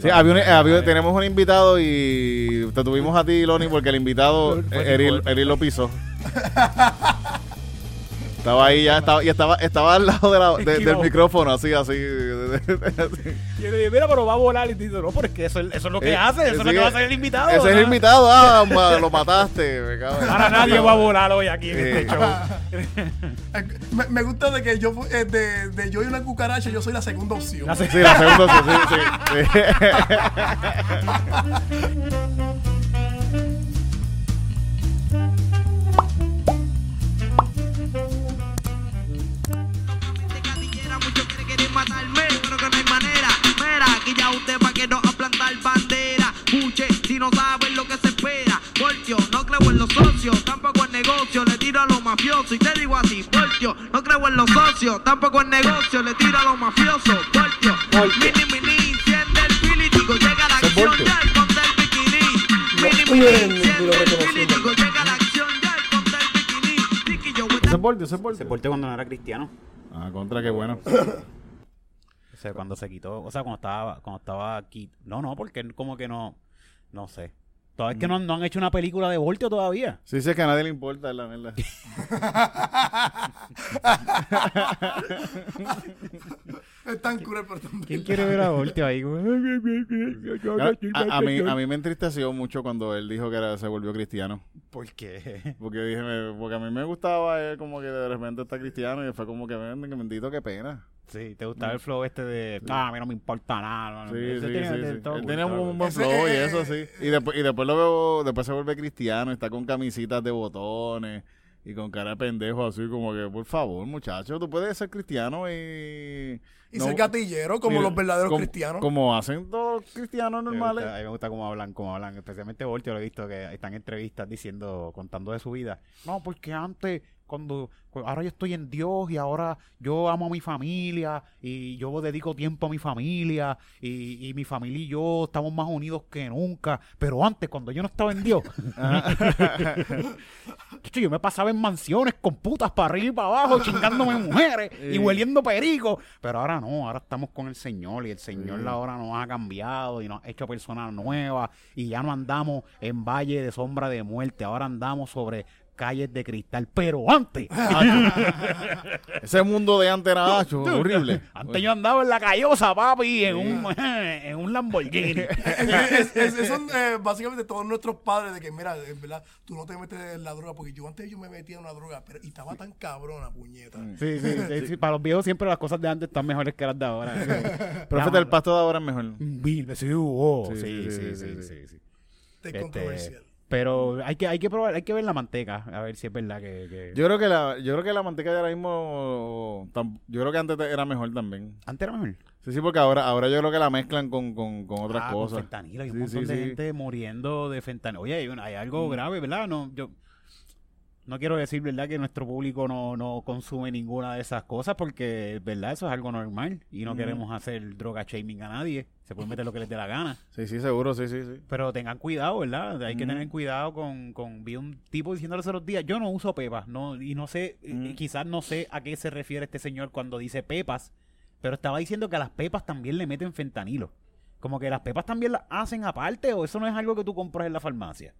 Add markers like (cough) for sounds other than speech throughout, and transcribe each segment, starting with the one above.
Sí, había un- había- tenemos un invitado y te tuvimos a ti, Loni, porque el invitado, Fue Eril. Eril lo pisó. (laughs) Estaba ahí ya, estaba, y estaba, estaba al lado de la- de- del micrófono, así, así. (laughs) así. Y yo le dije, mira, pero va a volar. Y dice, no, pero es que eso, es- eso es lo que Eh, hace, eso es lo que va a hacer el invitado. Ese es el invitado, ah, ma- lo mataste. me cago (laughs) Ahora nadie va a volar hoy aquí en este show. (laughs) Me, me gusta de que yo, eh, de, de yo y una cucaracha, yo soy la segunda opción. La se- Sí, la segunda, sí, sí, sí. Ya usted pa' que no a plantar bandera. Escuche, si no saben lo que se espera. Voltio, no creo en los socios, tampoco en negocio, le tiro a los mafiosos. Y te digo así, Voltio, no creo en los socios, tampoco en negocio, le tiro a los mafiosos. Voltio, mini, mini, enciende el filítico, llega la acción Voltio. ya, el ponte el bikini. Mini, mini, enciende el reconocí. filítico, llega la acción ya, el ponte el bikini. Es Voltio, ese es Se Voltio. porte cuando no era cristiano. Ah, contra, qué bueno. (laughs) O sea, cuando se quitó, o sea, cuando estaba, cuando estaba aquí. No, no, porque como que no, no sé. Todavía es que no, no han hecho una película de Voltio todavía. Sí, sí, es que a nadie le importa, es la verdad. (laughs) Es tan cruel, pero tan ¿Quién quiere ver a Voltio ahí? (laughs) A, a mí, a mí me entristeció mucho cuando él dijo que era- se volvió cristiano. ¿Por qué? Porque dije, porque a mí me gustaba él como que de repente está cristiano y fue como que, "Ven, que bendito, qué pena. Sí, ¿te gustaba el flow este de, ah, a mí no me importa nada? no, no"? Sí, sí, tenía- sí, sí. Él tenía un buen flow y eso sí. Y después, y después lo veo, después se vuelve cristiano y está con camisitas de botones y con cara de pendejo así como que, por favor, muchacho, tú puedes ser cristiano y... Y no- ser gatillero, como Mira, los verdaderos como- cristianos. Como hacen todos los cristianos normales. gusta- a mí me gusta cómo hablan, cómo hablan. Especialmente Voltio, lo he visto que están en entrevistas diciendo, contando de su vida. No, porque antes, cuando, cu- ahora yo estoy en Dios y ahora yo amo a mi familia y yo dedico tiempo a mi familia y, y mi familia y yo estamos más unidos que nunca. Pero antes, cuando yo no estaba en Dios, (laughs) yo me pasaba en mansiones con putas para arriba y para abajo, chingándome (laughs) mujeres y hueliendo perico. Pero ahora no, ahora estamos con el Señor y el Señor ahora nos ha cambiado y nos ha hecho personas nuevas y ya no andamos en valle de sombra de muerte, ahora andamos sobre calles de cristal, pero antes. Ese mundo de antes era hacho, horrible. Antes yo andaba en la callosa, papi, en, un, en un Lamborghini. es, básicamente todos nuestros padres de que, mira, en verdad, tú no te metes en la droga, porque yo antes yo me metía en una droga pero, y estaba tan cabrona, puñeta. Sí, sí, sí, sí, Para los viejos siempre las cosas de antes están mejores que las de ahora. Profeta, el pasto de ahora es mejor. sí, sí, sí, sí, sí. Este, controversial. Pero hay que, hay que probar, hay que ver la manteca, a ver si es verdad que, que- Yo creo que la, yo creo que la manteca de ahora mismo, tam- yo creo que antes era mejor también. antes era mejor. Sí, sí, porque ahora, ahora yo creo que la mezclan con, con, con otras Ah, con cosas. fentanilo, hay un Sí, montón sí, de sí. gente muriendo de fentanilo. Oye, hay, hay algo grave, ¿verdad? No, yo no quiero decir, ¿verdad? Que nuestro público no, no consume ninguna de esas cosas porque, ¿verdad? Eso es algo normal y no Ujú. queremos hacer droga shaming a nadie. Se puede meter lo que les dé la gana. Sí, sí, seguro, sí, sí, sí. Pero tengan cuidado, ¿verdad? Hay que tener cuidado con, con... Vi un tipo diciéndole hace los días, yo no uso pepas, no, y no sé, Ujú. quizás no sé a qué se refiere este señor cuando dice pepas, pero estaba diciendo que a las pepas también le meten fentanilo. Como que las pepas también las hacen aparte, o eso no es algo que tú compras en la farmacia.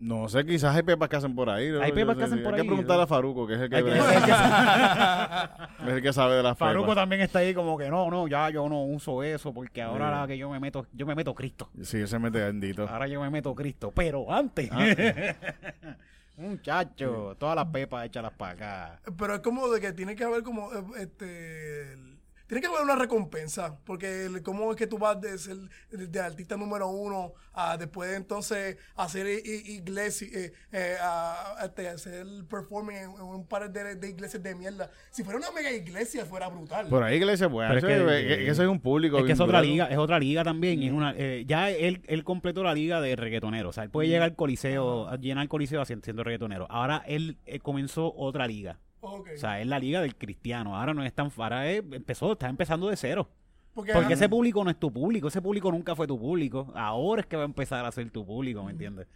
No sé, quizás hay pepas que hacen por ahí. ¿no? Hay pepas que hacen sí. por Hay ahí, que preguntar ¿no? a Faruco, que es el que, Hay que- (laughs) es hay que- el que sabe de las Faruco pepas. también está ahí como que no, no, ya yo no uso eso porque ahora Sí. la que yo me meto, yo me meto Cristo. Sí, se mete bendito. Ahora yo me meto Cristo, pero antes. Ah. (laughs) Muchacho, todas las pepas échalas para acá. Pero es como de que tiene que haber como, eh, este, el- tiene que haber una recompensa, porque el- cómo es que tú vas de ser de artista número uno a después de entonces hacer iglesia, eh, eh, a, a- hacer performing en, en un par de, de iglesias de mierda. Si fuera una mega iglesia fuera brutal. Por ahí iglesia puede Pero es que- que, que eso es un público. Es que es otra liga, es otra liga también. Es una, eh, ya él, él completó la liga de reggaetonero. O sea, él puede llegar al coliseo, llenar el coliseo haciendo, siendo reggaetonero. Ahora él eh, comenzó otra liga. O sea, es la liga del cristiano. Ahora no es tan ahora es- empezó, está empezando de cero. porque Porque ah, ese público no es tu público, ese público nunca fue tu público. Ahora es que va a empezar a ser tu público, ¿me entiendes?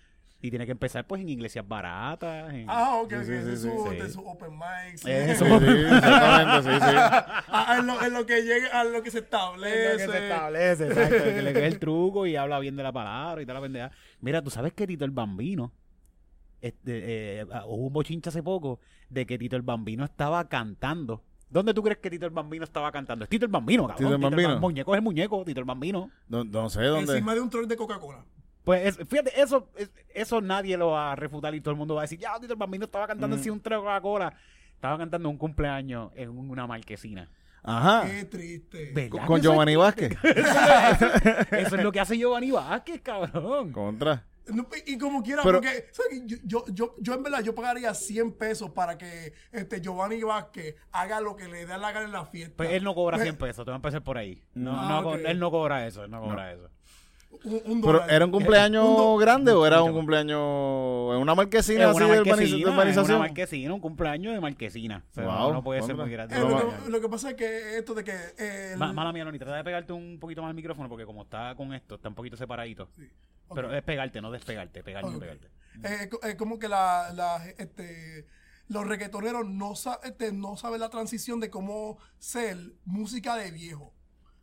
Y tiene que empezar pues en iglesias baratas. en- Ah, ok, Sí, ok, sí, sí, su, sí. de su open mics. Eh, (laughs) Sí, sí, exactamente, sí, sí. (laughs) Ah, en, lo, en lo que llegue, a lo que se Es establece. lo que se establece, exacto, que le coge el truco y habla bien de la palabra y toda la pendeja. Mira, tú sabes que Tito el Bambino, este, eh, ah, hubo un bochinche hace poco de que Tito el Bambino estaba cantando. ¿Dónde tú crees que Tito el Bambino estaba cantando? Es Tito el Bambino, cabrón. Tito el Bambino. Muñeco es el muñeco, Tito el Bambino. No, no sé dónde. Encima de un truck de Coca-Cola. Pues es- fíjate, eso, es- eso nadie lo va a refutar y todo el mundo va a decir, ya, Tito el Bambino estaba cantando Mm. así un trago de Coca-Cola. Estaba cantando un cumpleaños en una marquesina. Ajá. Qué triste. ¿Verdad Con, Giovanni Vázquez. (laughs) Eso es lo que hace Giovanni Vázquez, cabrón. Contra. No, y como quiera, Pero- porque yo, yo, yo, yo en verdad yo pagaría 100 pesos para que este Giovanni Vázquez haga lo que le dé la gana en la fiesta. Pues él no cobra Pues, 100 pesos, te voy a empezar por ahí. No, Ah, no, ok. Él no cobra eso, él no cobra eso. Un, un Pero. ¿era un cumpleaños Un do- grande o era un cumpleaños en una marquesina Es así una de, urbaniz- de marquesina, es una urbanización? marquesina, un cumpleaños de marquesina. O sea, Wow, no, puede ser porque era Eh, lo, que, lo que pasa es que esto de que eh, el- Ma- Mala mía, Loni, trata de pegarte un poquito más el micrófono porque como está con esto, está un poquito separadito. Pero es pegarte, no despegarte, pegar pegarte. Eh, eh, como que la, la, este, los reggaetoneros no, sa- este, no saben la transición de cómo ser música de viejo.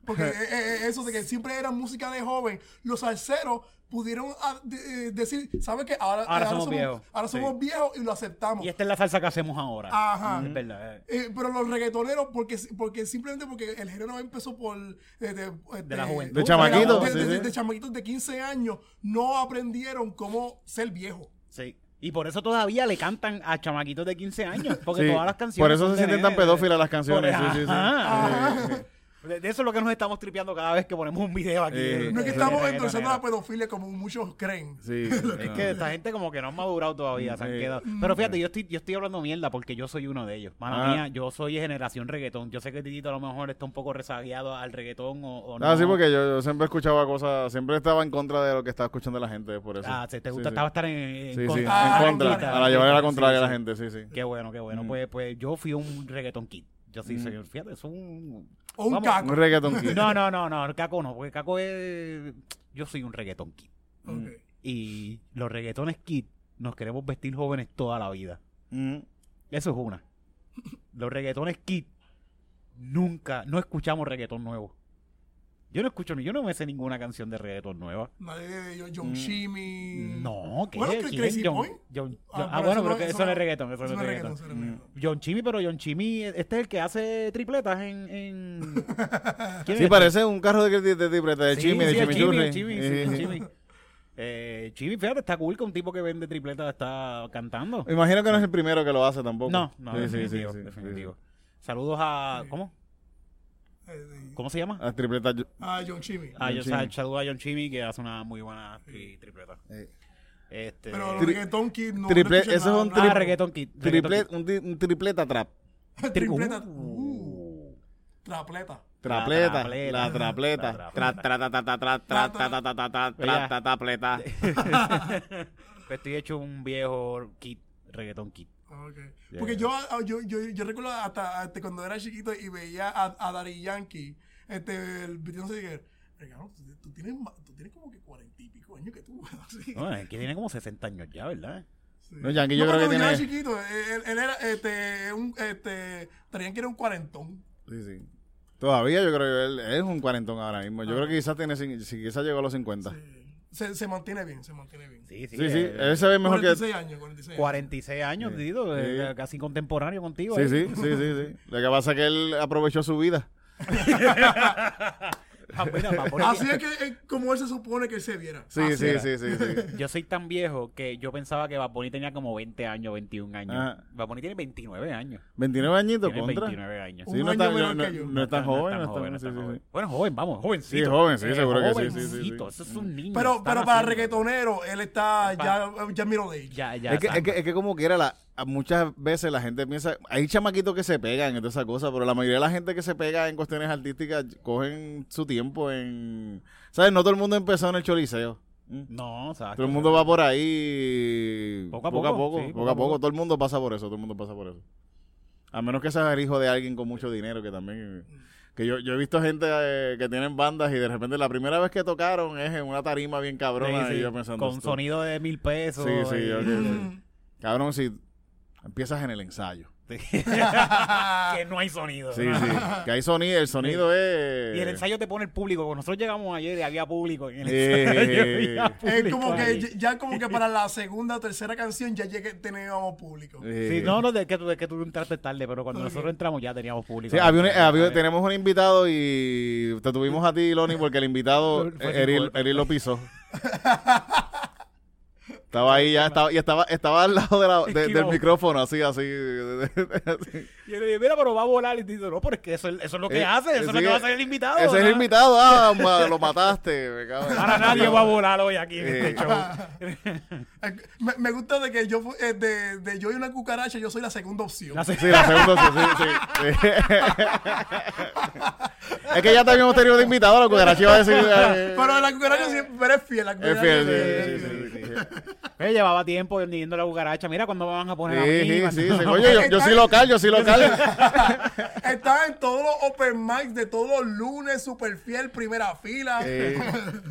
Porque eh, eh, eso de que siempre era música de joven, los salseros pudieron ah, de- eh, decir, ¿sabes qué? Ahora, Ahora somos viejos. Ahora Sí. somos viejos y lo aceptamos. Y esta es la salsa que hacemos ahora. Ajá. Es verdad. eh. Eh, pero los reggaetoneros, porque, porque simplemente porque el género empezó por... eh, de, De la juventud. De chamaquito, De, sí, de- de- sí. de chamaquitos de 15 años, no aprendieron cómo ser viejo. Sí. Y por eso todavía le cantan a chamaquitos de 15 años. Porque Sí, todas las canciones. Por eso se sienten tan pedófilas las canciones. Por- sí, sí, sí. Ajá. De de eso es lo que nos estamos tripeando cada vez que ponemos un video aquí. Eh, No es que de estamos endorsando la pedofilia como muchos creen. Sí. (laughs) Es que esta gente como que no han madurado todavía, se han Sí. quedado. Pero fíjate, yo estoy, yo estoy hablando mierda porque yo soy uno de ellos. Mala Ah. mía, yo soy generación reggaetón. Yo sé que Titito a lo mejor está un poco rezagueado al reggaetón o, o no. Ah, sí, porque yo, yo siempre escuchaba cosas, siempre estaba en contra de lo que estaba escuchando la gente, por eso. Ah, se te Sí, gusta, sí. estaba estar en, en Sí, sí, contra. Ah, en contra, a la llevarle la Sí, contraria a la sí. gente, sí, sí. Qué bueno, qué bueno. Mm. Pues, pues yo fui un reggaetón kid. Yo sí soy, fíjate, es un... O un Vamos. caco. Un reggaeton kid. No, no, no, no, Caco no, porque Caco es... Yo soy un reggaetón kid. Ok. Y los reggaetones kid nos queremos vestir jóvenes toda la vida. Mm. Eso es una. Los reggaetones kid nunca, no escuchamos reggaetón nuevo. Yo no escucho ni, yo no me sé ninguna canción de reggaetón nueva. Nadie de John Mm. Chimmy. No, ¿qué? Bueno, que. Crazy John- Point. John- Ah, John- ah, bueno, pero que eso no es reggaetón, eso no es es reggaetón. John Chimmy, pero John Chimmy, este es el que hace tripletas en... en... (laughs) ¿Quién Sí, es? parece un carro de, de, de de Sí, de Chimmy. Chimmy, sí, el Sí. Chimmy. Eh, Chimmy, fíjate, está cool que un tipo que vende tripletas está cantando. Imagino que no es el primero que lo hace tampoco. No, no, Sí, sí, sí, definitivo, sí, sí, definitivo. Saludos a... ¿Cómo? Eh. ¿Cómo se llama? Yo- Ah, John Chimmy. Ah, John yo saludo a John Chimmy que hace una muy buena tri- tripleta. Eh. Este, Pero Tri- reggaeton kid no. triple- no eso es un ah, kid. Un, tri- un tripleta trap. Tripleta. Uh. Uh, Trapleta. Trapleta, trapleta. la trapleta. La Tra, tra, ta, ta, ta, tra, tra, ta, ta, ta, ta, ta, tra, ta, ta, pleta. Pues estoy hecho un viejo kid, reggaeton kid. Okay. Yeah. Porque yo, ah, yo, yo, yo recuerdo hasta, hasta cuando era chiquito y veía a, a Daddy Yankee, este, el no sé qué, "Regalo, tú, tú tienes, tú tienes como que cuarenta y pico años que tú. (laughs) No, es que tiene como 60 años ya, ¿verdad? Sí. No, Yankee yo creo que cuando yo era tiene... chiquito, él, él era, este, un, este, que era un cuarentón. Sí, sí. Todavía yo creo que él, él es un cuarentón ahora mismo. Yo creo que quizás tiene, si quizás llegó a los 50. Sí, Se, se mantiene bien, se mantiene bien. Sí, sí. sí, eh, él se ve mejor que... 46 años, 46 años. 46 años, Sí. Eh, Sí. casi contemporáneo contigo. Sí, eh. sí, sí, sí, sí. (laughs) Lo que pasa es que él aprovechó su vida. (laughs) Ah. Así es que eh, como él se supone que él se viera. Sí, Así sí, era. sí, sí, sí. (laughs) Yo soy tan viejo que yo pensaba que Bad Bunny tenía como 20 años, 21 años. Bad Bunny tiene 29 años. 29 añitos Tiene contra. 29 años. Un Sí, no año está, menor no, que yo. no, no es tan joven. no está- joven, no sí, tan sí, joven. sí. Bueno, joven, vamos, jovencito. Sí, joven, sí, seguro que sí, sí, sí, sí. jovencito, Ese es un niño. Pero, está pero para naciendo. reggaetonero, él está ya, ya middle age. Ya, ya. Es que, es, que, es que como quiera, la, muchas veces la gente piensa, hay chamaquitos que se pegan en toda esa cosa, pero la mayoría de la gente que se pega en cuestiones artísticas cogen su tiempo en... ¿Sabes? No todo el mundo empezó en el choliseo. ¿Mm? No, exacto. Todo el mundo va por ahí Poco a poco a poco, poco, sí, poco a poco. Todo el mundo pasa por eso, todo el mundo pasa por eso. A menos que seas el hijo de alguien con mucho dinero que también... Que yo, yo he visto gente eh, que tienen bandas y de repente la primera vez que tocaron es en una tarima bien cabrona Sí, sí, y yo pensando... con esto- sonido de mil pesos. Sí, sí, y- ok, sí. Cabrón, si empiezas en el ensayo. (laughs) que no hay sonido. Sí, sí. Que hay sonido, el sonido es... Y el ensayo te pone el público. Cuando nosotros llegamos ayer y había público en el Eh. ensayo. había Es como que ahí. ya- ya como que para la segunda o tercera canción ya llegué, teníamos público. Eh, Sí, no, no, de que, de que tú entraste tarde, pero cuando nosotros entramos ya teníamos público. Sí, había un- eh, había- tenemos un invitado y te tuvimos a ti, Loni, porque el invitado, (laughs) sin Eril. Eril lo pisó. (laughs) Estaba ahí ya, estaba, y estaba, estaba al lado de la- de- del micrófono, así, así. así. Y yo le dije, mira, pero va a volar. Y dice, no, pero es que eso, es- eso es lo que Eh, hace, eso es lo que va a hacer el invitado. Ese es el invitado, ah, ma- lo mataste. me cago en- Ahora nadie va a volar hoy aquí en Eh. este show. (laughs) Eh, Me, me gusta de que yo fu- eh, de, de yo y una cucaracha, yo soy la segunda opción. La se- Sí, la segunda, sí, sí, sí. (laughs) es que ya te habíamos tenido de invitado, la cucaracha iba a decir... eh, Pero la cucaracha siempre es fiel. La es cucaracha fiel, siempre sí, es sí, fiel. sí, sí. Eh, llevaba tiempo vendiendo la cucaracha. Mira, ¿cuándo me van a poner a mí? Sí, sí, ¿Cuándo- sí, sí. Oye, yo, yo soy local, yo soy local. (laughs) Está en todos los open mics de todos los lunes, super fiel, primera fila. Eh,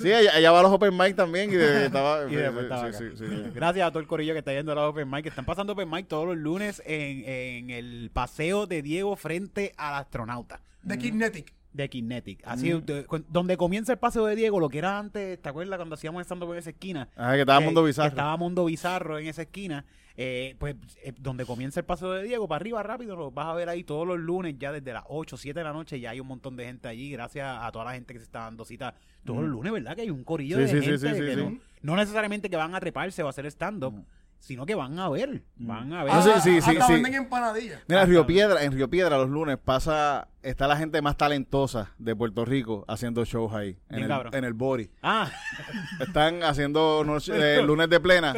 sí, ella, ella va a los open mic también y de- (laughs) estaba... Y después sí, estaba sí, acá. sí, sí. Gracias a todo el corillo que está yendo a los Open Mic. que Están pasando Open Mic todos los lunes en, en el paseo de Diego frente al astronauta De Kinetic. De Kinetic. Así, de- cu- donde comienza el paseo de Diego, lo que era antes, ¿te acuerdas cuando hacíamos estando en esa esquina? Ah, que estaba Eh, Mundo Bizarro. Estaba Mundo Bizarro en esa esquina. Eh, pues eh, donde comienza el paseo de Diego, para arriba rápido, lo vas a ver ahí todos los lunes, ya desde las 8, 7 de la noche, ya hay un montón de gente allí, gracias a toda la gente que se está dando cita todos los lunes, ¿verdad? Que hay un corillo Sí, de sí, gente sí, que no, no necesariamente que van a treparse o a hacer stand-up, sino que van a ver, van a ver. Ah, sí, Ah, sí, sí, hasta sí. venden empanadillas. Mira, en Río Piedra, en Río Piedra los lunes pasa, está la gente más talentosa de Puerto Rico haciendo shows ahí. En Bien el, en el Bori. Ah, (laughs) Están haciendo noche- eh, lunes de plena.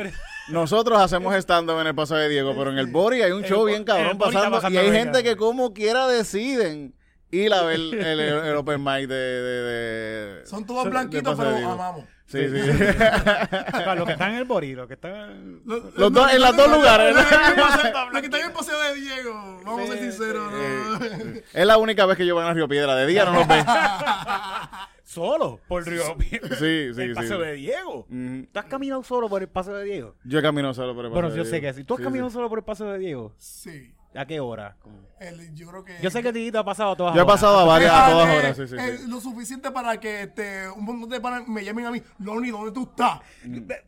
Nosotros hacemos stand-up en el Paso de Diego, pero en el Bori hay un El show bien cabrón pasando. Y hay bien gente cabrón. que como quiera deciden ir a ver el, el- el open mic de... de- de- Son todos blanquitos, pero amamos. Sí, sí. para (laughs) los que están en el Bori, los que están... Los, Los dos- en los dos lugares. Los que están en el paseo- (laughs) los que están en el paseo de Diego, vamos a ser sinceros. ¿no? Eh, es la única vez que yo voy a Río Piedra. De día no nos ven. (laughs) Solo por Río Piedra. Sí, sí, el sí. paseo de Diego. ¿Tú has caminado solo por el paseo de Diego? Yo he caminado solo por el Bueno, Paso yo de sé Diego. que sí. ¿Tú has Sí, caminado sí. solo por el paseo de Diego? Sí. ¿A qué hora? El- yo creo que. Yo sé que Tito ha pasado a todas Yo he horas. pasado a varias, Eh, a todas eh, horas. Sí, sí, eh, sí. Lo suficiente para que este, un montón de panas me llamen a mí. Loni, ¿dónde tú estás?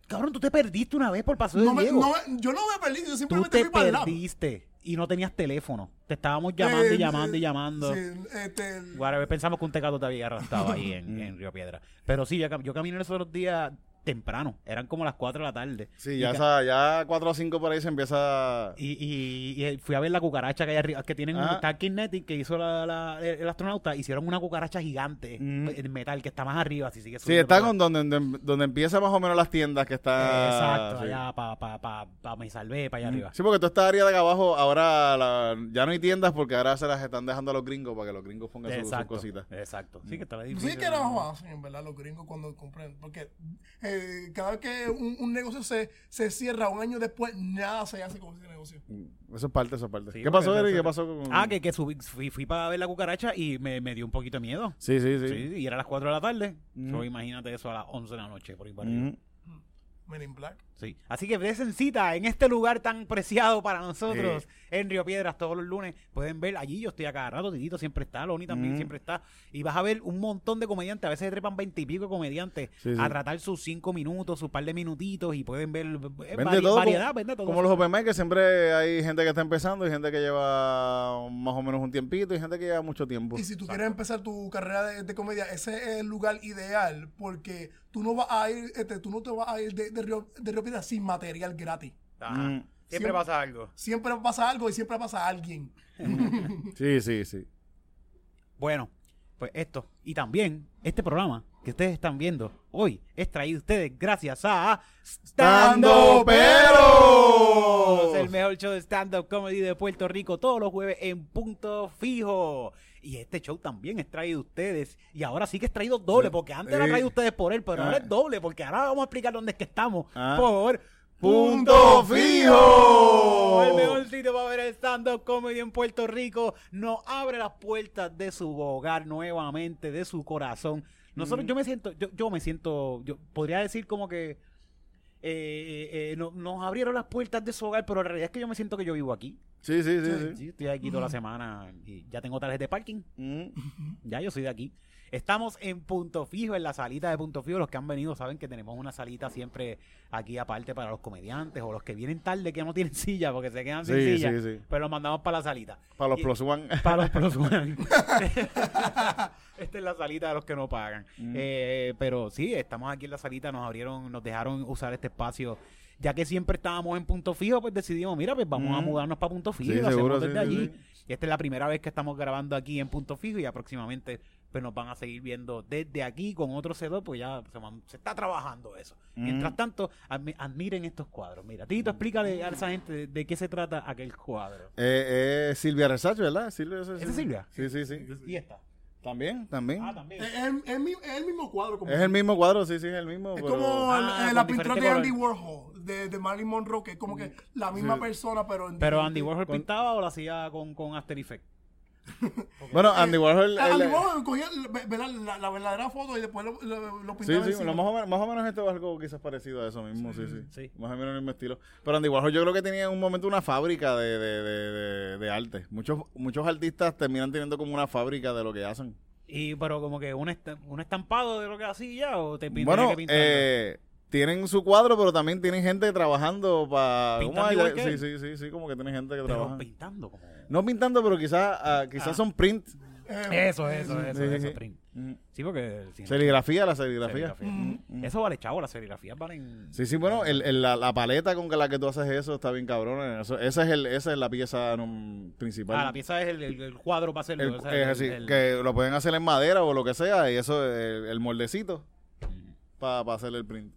Cabrón, tú te perdiste una vez por el paseo de No me- Diego. no me- yo no me perdí, yo tú simplemente te fui para el lado. perdiste y no tenías teléfono. Te estábamos llamando Eh, y llamando y eh, llamando. Sí, este, el- Whatever, pensamos que un tecato te había arrastrado ahí en, en Río Piedra. Pero sí, yo, cam- yo caminé esos otros días temprano. Eran como las 4 de la tarde. Sí, ya, ca- sa- ya 4 o 5 por ahí se empieza... Y, y- y fui a ver la cucaracha que hay arriba, que tienen un Ah. está Kinetic que hizo la- la- el, el astronauta, hicieron una cucaracha gigante Mm. en metal que está más arriba, si sigue Sí, está con donde, donde, donde empieza más o menos las tiendas que está... Exacto, sí. allá para pa, pa, pa Me Salvé, para allá arriba. Sí, porque toda esta área de acá abajo ahora la- ya no hay tiendas porque ahora se las están dejando a los gringos para que los gringos pongan sus- cositas. exacto. Sí, que está No difícil. qué carajo hacen, en verdad, los gringos cuando compran. Porque eh, cada vez que un, un negocio se, se cierra un año después, nada se hace con ese negocio. Eso es parte, eso es parte. Sí, ¿Qué pasó, Eric? ¿Qué pasó con...? Ah, que, que subí- fui, fui para ver la cucaracha y me, me dio un poquito de miedo. Sí, sí, sí. Sí, y era a las 4 de la tarde. Mm. So, imagínate eso a las 11 de la noche por ahí para arriba. Ujú. Men in Black. Sí. Así que desen cita en este lugar tan preciado para nosotros, en Río Piedras, todos los lunes. Pueden ver allí, yo estoy a cada rato, Titito siempre está, Loni también Mm. siempre está. Y vas a ver un montón de comediantes, a veces trepan veintipico comediantes Sí, sí. a tratar sus cinco minutos, sus par de minutitos y pueden ver eh, Vende vari- todo variedad, como, vende todo. como los open mic que siempre hay gente que está empezando y gente que lleva más o menos un tiempito y gente que lleva mucho tiempo. Y si tú quieres empezar tu carrera de, de comedia, ese es el lugar ideal porque tú no vas a ir, este, tú no te vas a ir de, de Río, de Río Piedras sin material gratis. Ajá. Mm. Siempre Siempre- pasa algo. Siempre pasa algo y siempre pasa alguien. (laughs) Sí, sí, sí. Bueno, pues esto. Y también este programa que ustedes están viendo hoy es traído a ustedes gracias a Stando Pero. El mejor show de stand-up comedy de Puerto Rico todos los jueves en punto fijo. Y este show también es traído a ustedes. Y ahora sí que es traído doble, porque antes era traído a ustedes por él, pero ahora Ah. es doble, porque ahora vamos a explicar dónde es que estamos. Ah. Por Punto Fijo. El mejor sitio para ver el stand-up comedy en Puerto Rico. Nos abre las puertas de su hogar nuevamente, de su corazón. Nosotros, yo me siento, yo, yo me siento, yo podría decir como que eh, eh, eh, no- nos abrieron las puertas de su hogar, pero en realidad es que yo me siento que yo vivo aquí. Sí, sí, sí. Sí. sí. Sí, estoy aquí toda la semana y ya tengo tarjeta de parking. Mm. Ya yo soy de aquí. Estamos en Punto Fijo, en la salita de Punto Fijo. Los que han venido saben que tenemos una salita siempre aquí aparte para los comediantes o los que vienen tarde que no tienen (laughs) silla porque se quedan sin Sí, silla. sí, sí. Pero los mandamos para la salita. Para los Y- plus one. (laughs) Para los plus (laughs) one. Esta es la salita de los que no pagan. Mm. Eh, pero sí, estamos aquí en la salita, nos abrieron, nos dejaron usar este espacio. Ya que siempre estábamos en punto fijo, pues decidimos, mira, pues vamos a mudarnos para punto fijo Sí, hacemos seguro, desde sí, allí. sí. Y esta es la primera vez que estamos grabando aquí en punto fijo y próximamente pues nos van a seguir viendo desde aquí con otro setup, pues ya se, está trabajando eso. Mm. Mientras tanto, admi- admiren estos cuadros. Mira, Tito, explícale a esa gente de, de qué se trata aquel cuadro. Eh, eh, Silvia Resach, ¿verdad? Silvia. ¿Esa es Silvia? Sí, sí, sí. Y esta. También, también. Ah, también. Es el, el mi- es el mismo cuadro. Como es el mismo cuadro, sí, sí, es el mismo. Es pero- como Ah, el- la pintura de Andy. Warhol, de, de Marilyn Monroe, que es como que la misma Sí. persona, pero en Pero Andy Warhol Con- pintaba o lo hacía con, con After Effects. Bueno, Andy Warhol. Él- Andy Warhol cogía la, ¿verdad? la- la verdadera foto y después lo, lo, lo Sí, pintaba sí, lo más, o menos, más o menos esto es algo quizás parecido a eso mismo, sí, sí. Sí. Más o menos el mismo estilo. Pero Andy Warhol yo creo que tenía en un momento una fábrica de, de, de, de- de arte. Muchos, muchos artistas terminan teniendo como una fábrica de lo que hacen. Y, pero como que un, est- un estampado de lo que hacía ya o te pin- Bueno, eh, tienen su cuadro, pero también tienen gente trabajando para... ¿Pintando igual que Sí, sí, sí, sí, como que tienen gente que Pero trabaja. pintando como... No pintando, pero quizás ah, quizás Ah. son print. Eh, Eso, eso, eso, Sí, eso, sí. print. Mm. Sí, porque... si no- Serigrafía, la serigrafía. serigrafía. Mm, mm. Eso vale, chavo, las serigrafías valen... Sí, sí, bueno, el, el- la, la paleta con la que tú haces eso está bien cabrón. Eso, esa, es el, esa es la pieza no, principal. Ah, la pieza es el, el- el cuadro para hacerlo. El- o sea, es así, que lo pueden hacer en madera o lo que sea, y eso, el, el moldecito, Mm. para hacer el print.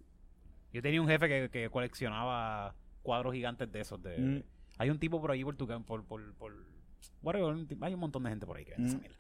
Yo tenía un jefe que, que coleccionaba cuadros gigantes de esos. De, Mm. Hay un tipo por ahí por tu por, por, por whatever, hay un montón de gente por ahí que vende esa Mm. mierda.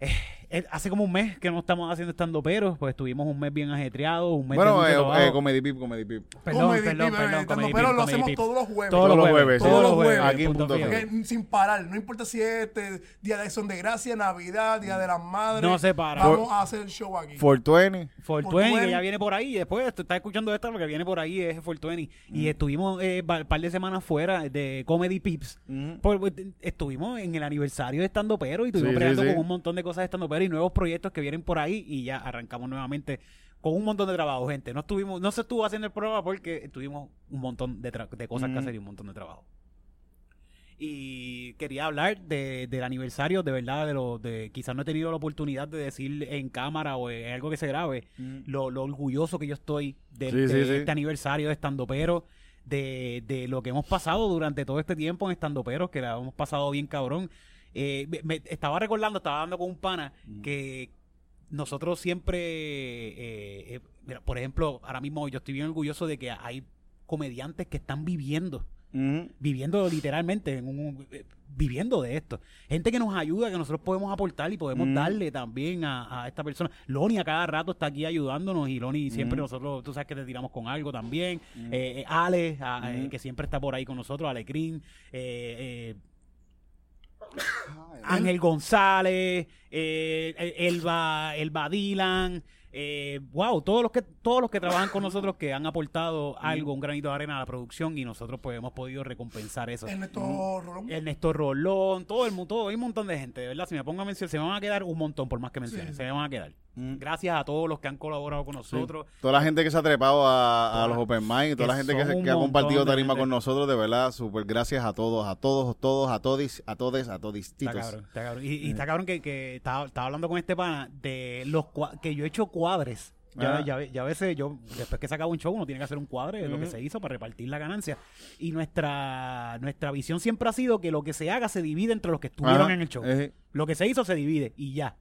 Eh, eh, hace como un mes que no estamos haciendo estando pero, pues estuvimos un mes bien ajetreado, un mes de Bueno, mucho eh, trabajo. eh, Comedy Pip, Comedy Pip. perdón, Comedy perdón, Pip, perdón, Comedy pero Pip, lo Comedy hacemos Pip. todos los jueves. Todos los jueves, todos los jueves, jueves. aquí en punto Punto fijo. Fijo. Que, sin parar, no importa si es este Día de Acción de Gracia, Navidad, Día de las Madres. No se para. Vamos a hacer el show aquí. 420. Fortuny, que 420. ya viene por ahí. y Después te estás escuchando esta porque viene por ahí, es Fortuny. Y estuvimos eh, un par de semanas fuera de Comedy Pips. Por- estuvimos en el aniversario de Estando Pero y estuvimos Sí, peleando sí, sí. con un montón de cosas de Estando Pero y nuevos proyectos que vienen por ahí y ya arrancamos nuevamente con un montón de trabajo, gente. No estuvimos, no se estuvo haciendo el programa porque tuvimos un montón de, de cosas que hacer y un montón de trabajo. Y quería hablar de, del aniversario, de verdad, de lo de quizás no he tenido la oportunidad de decir en cámara o en algo que se grabe, lo, lo orgulloso que yo estoy de, Sí, de sí, sí. este aniversario de Estando Pero, de, de lo que hemos pasado durante todo este tiempo en Estando Pero, que la hemos pasado bien cabrón. Eh, me, me- estaba recordando, estaba dando con un pana que nosotros siempre, eh, eh, mira, por ejemplo, ahora mismo yo estoy bien orgulloso de que hay comediantes que están viviendo viviendo literalmente, en un, viviendo de esto. Gente que nos ayuda, que nosotros podemos aportar y podemos Mm. darle también a, a esta persona. Loni a cada rato está aquí ayudándonos y Loni siempre Mm. nosotros, tú sabes que te tiramos con algo también. Eh, eh, Ale, a- eh, que siempre está por ahí con nosotros, Ale Green, Ángel González, eh, Elba, Elba Dylan, eh, wow, todos los que todos los que trabajan con nosotros que han aportado algo, un granito de arena a la producción y nosotros pues hemos podido recompensar eso. Ernesto Rolón. Ernesto Rolón, todo el mundo, todo, hay un montón de gente, de verdad, si me pongo a mencionar, se me van a quedar un montón por más que mencione, Sí. se me van a quedar. Mm. Gracias a todos los que han colaborado con nosotros. Toda la gente que se ha trepado a, a los Open Mic, toda la gente que, se- ha compartido tarima con nosotros, de verdad, súper gracias a todos, a todos, todos, a todos, a todos, a todos. Está cabrón, está cabrón. Y, y está cabrón que, que estaba, estaba hablando con este pana de los que yo he hecho cuadres. Ya, Ah. ya, ya a veces yo, después que se acaba un show, uno tiene que hacer un cuadre de lo que Ujú. se hizo para repartir la ganancia. Y nuestra, nuestra visión siempre ha sido que lo que se haga se divide entre los que estuvieron Ajá, en el show. eh, Lo que se hizo se divide y ya.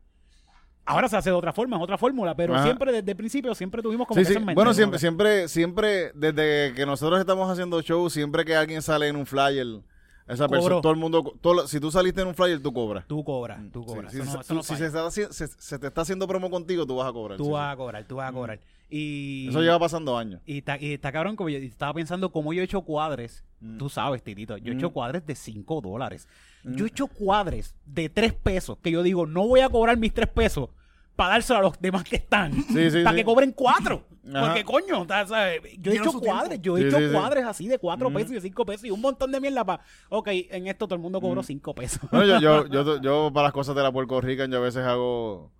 Ahora se hace de otra forma, es otra fórmula, pero Ajá. siempre desde el principio siempre tuvimos como Sí, que sí. eso en mente, Bueno, siempre, siempre, siempre, desde que nosotros estamos haciendo shows, siempre que alguien sale en un flyer, Esa persona, todo el mundo, todo si tú saliste en un flyer, tú cobras. Tú cobras, tú Sí, cobras. si no- se- eso no si falla. se, está se, se te está haciendo promo contigo, tú vas a cobrar. Tú vas a cobrar, tú vas a cobrar. Y, Eso lleva pasando años. y, está, y está cabrón, como yo estaba pensando cómo yo he hecho cuadres. Mm. Tú sabes, Titito, yo he hecho Mm. cuadres de 5 dólares. Mm. Yo he hecho cuadres de 3 pesos, que yo digo, no voy a cobrar mis 3 pesos para dárselo a los demás que están. Sí, sí, para sí. que cobren 4. Ajá. Porque coño, o sea, ¿sabes? yo he hecho cuadres, yo he Sí, hecho sí, sí. cuadres así de 4 Mm. pesos y de 5 pesos y un montón de mierda para... Ok, en esto todo el mundo Mm. cobró 5 pesos. Bueno, yo, yo, yo, (laughs) yo para las cosas de la Puerto Rican, yo a veces hago.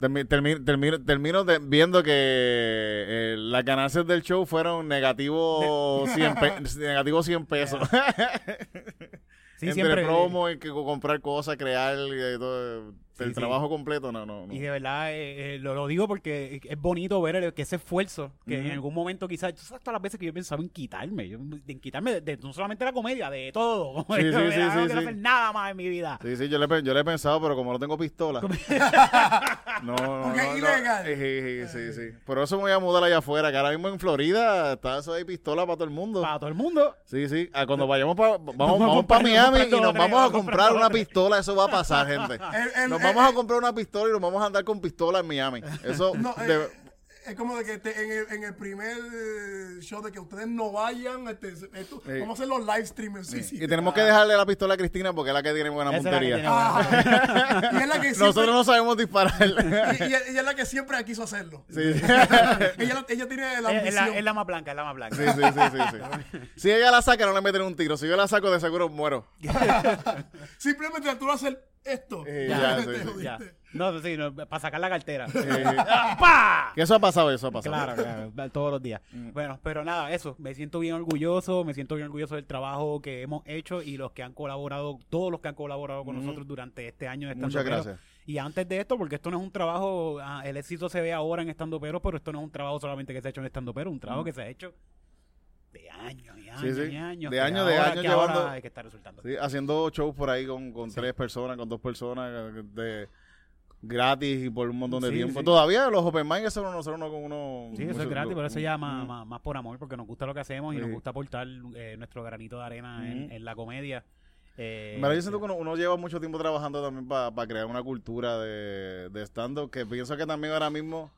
Termi- termi- termino, termino de- viendo que eh, las ganancias del show fueron negativo 100, pe- (laughs) negativo 100 pesos. Sí, (laughs) Entre siempre- promo y que comprar cosas, crear y todo, el sí. trabajo completo, no, no. no. Y de verdad eh, eh, lo, lo digo porque es bonito ver el- que ese esfuerzo, que en algún momento quizás, tú sabes todas las veces que yo pensaba en quitarme, yo- en quitarme de, de- no solamente la comedia, de todo. (laughs) Sí, Yo, sí, mira, sí, no sí, quiero sí. hacer nada más en mi vida. Sí, sí, yo le, yo le he pensado, pero como no tengo pistola. (laughs) no, no, Porque no, es no. ilegal. Eh, Sí, sí, sí. Por eso me voy a mudar allá afuera, que ahora mismo en Florida está eso de pistola para todo el mundo. Para todo el mundo. Sí, sí. Ah, cuando vayamos para vamos, Vamos vamos para Miami y nos vamos a comprar una pistola, eso va a pasar, gente. El- el- Nos el- vamos a comprar una pistola y nos vamos a andar con pistola en Miami. Eso (laughs) No, eh, es como de que en, el, en el primer eh, show de que ustedes no vayan, este, esto- Sí. vamos a hacer los live streamers. Sí, sí. y tenemos que dejarle la pistola a Cristina porque es la que tiene buena Esa puntería. tiene (laughs) y es la que siempre, Nosotros no sabemos disparar. (laughs) y, y- y es la que siempre quiso hacerlo. Sí. ella, ella tiene la Es, es la, ambición. es la más blanca, es la más blanca. Sí, sí, sí, sí, sí. Si ella la saca, no le meten un tiro. Si yo la saco, de seguro muero. Simplemente tú vas a hacer esto. Eh, Ya, ya, te sí, sí. jodiste. Ya. No, sí, no, para sacar la cartera. Eh, (laughs) ¡Pa! que eso ha pasado, eso ha pasado. Claro, claro, todos los días. Mm. Bueno, pero nada, eso, me siento bien orgulloso, me siento bien orgulloso del trabajo que hemos hecho y los que han colaborado, todos los que han colaborado con Ujú. nosotros durante este año de Muchas Estando Pero. gracias. Y antes de esto, porque esto no es un trabajo, ah, el éxito se ve ahora en Estando Pero, pero esto no es un trabajo solamente que se ha hecho en Estando Pero, un trabajo que se ha hecho de años y años sí. y años. De años, de ahora- años ahora llevando- hay que estar resultando. Sí, haciendo shows por ahí con, con tres personas, con dos personas, de gratis y por un montón de tiempo. Todavía los open mic, eso no- nosotros no con uno. Sí, eso es gratis, pero eso Mm. más, más, más por amor, porque nos gusta lo que hacemos y nos gusta aportar eh, nuestro granito de arena en, en la comedia. Eh, verdad, yo siento que uno, uno lleva mucho tiempo trabajando también para crear una cultura de, de stand-up que pienso que también ahora mismo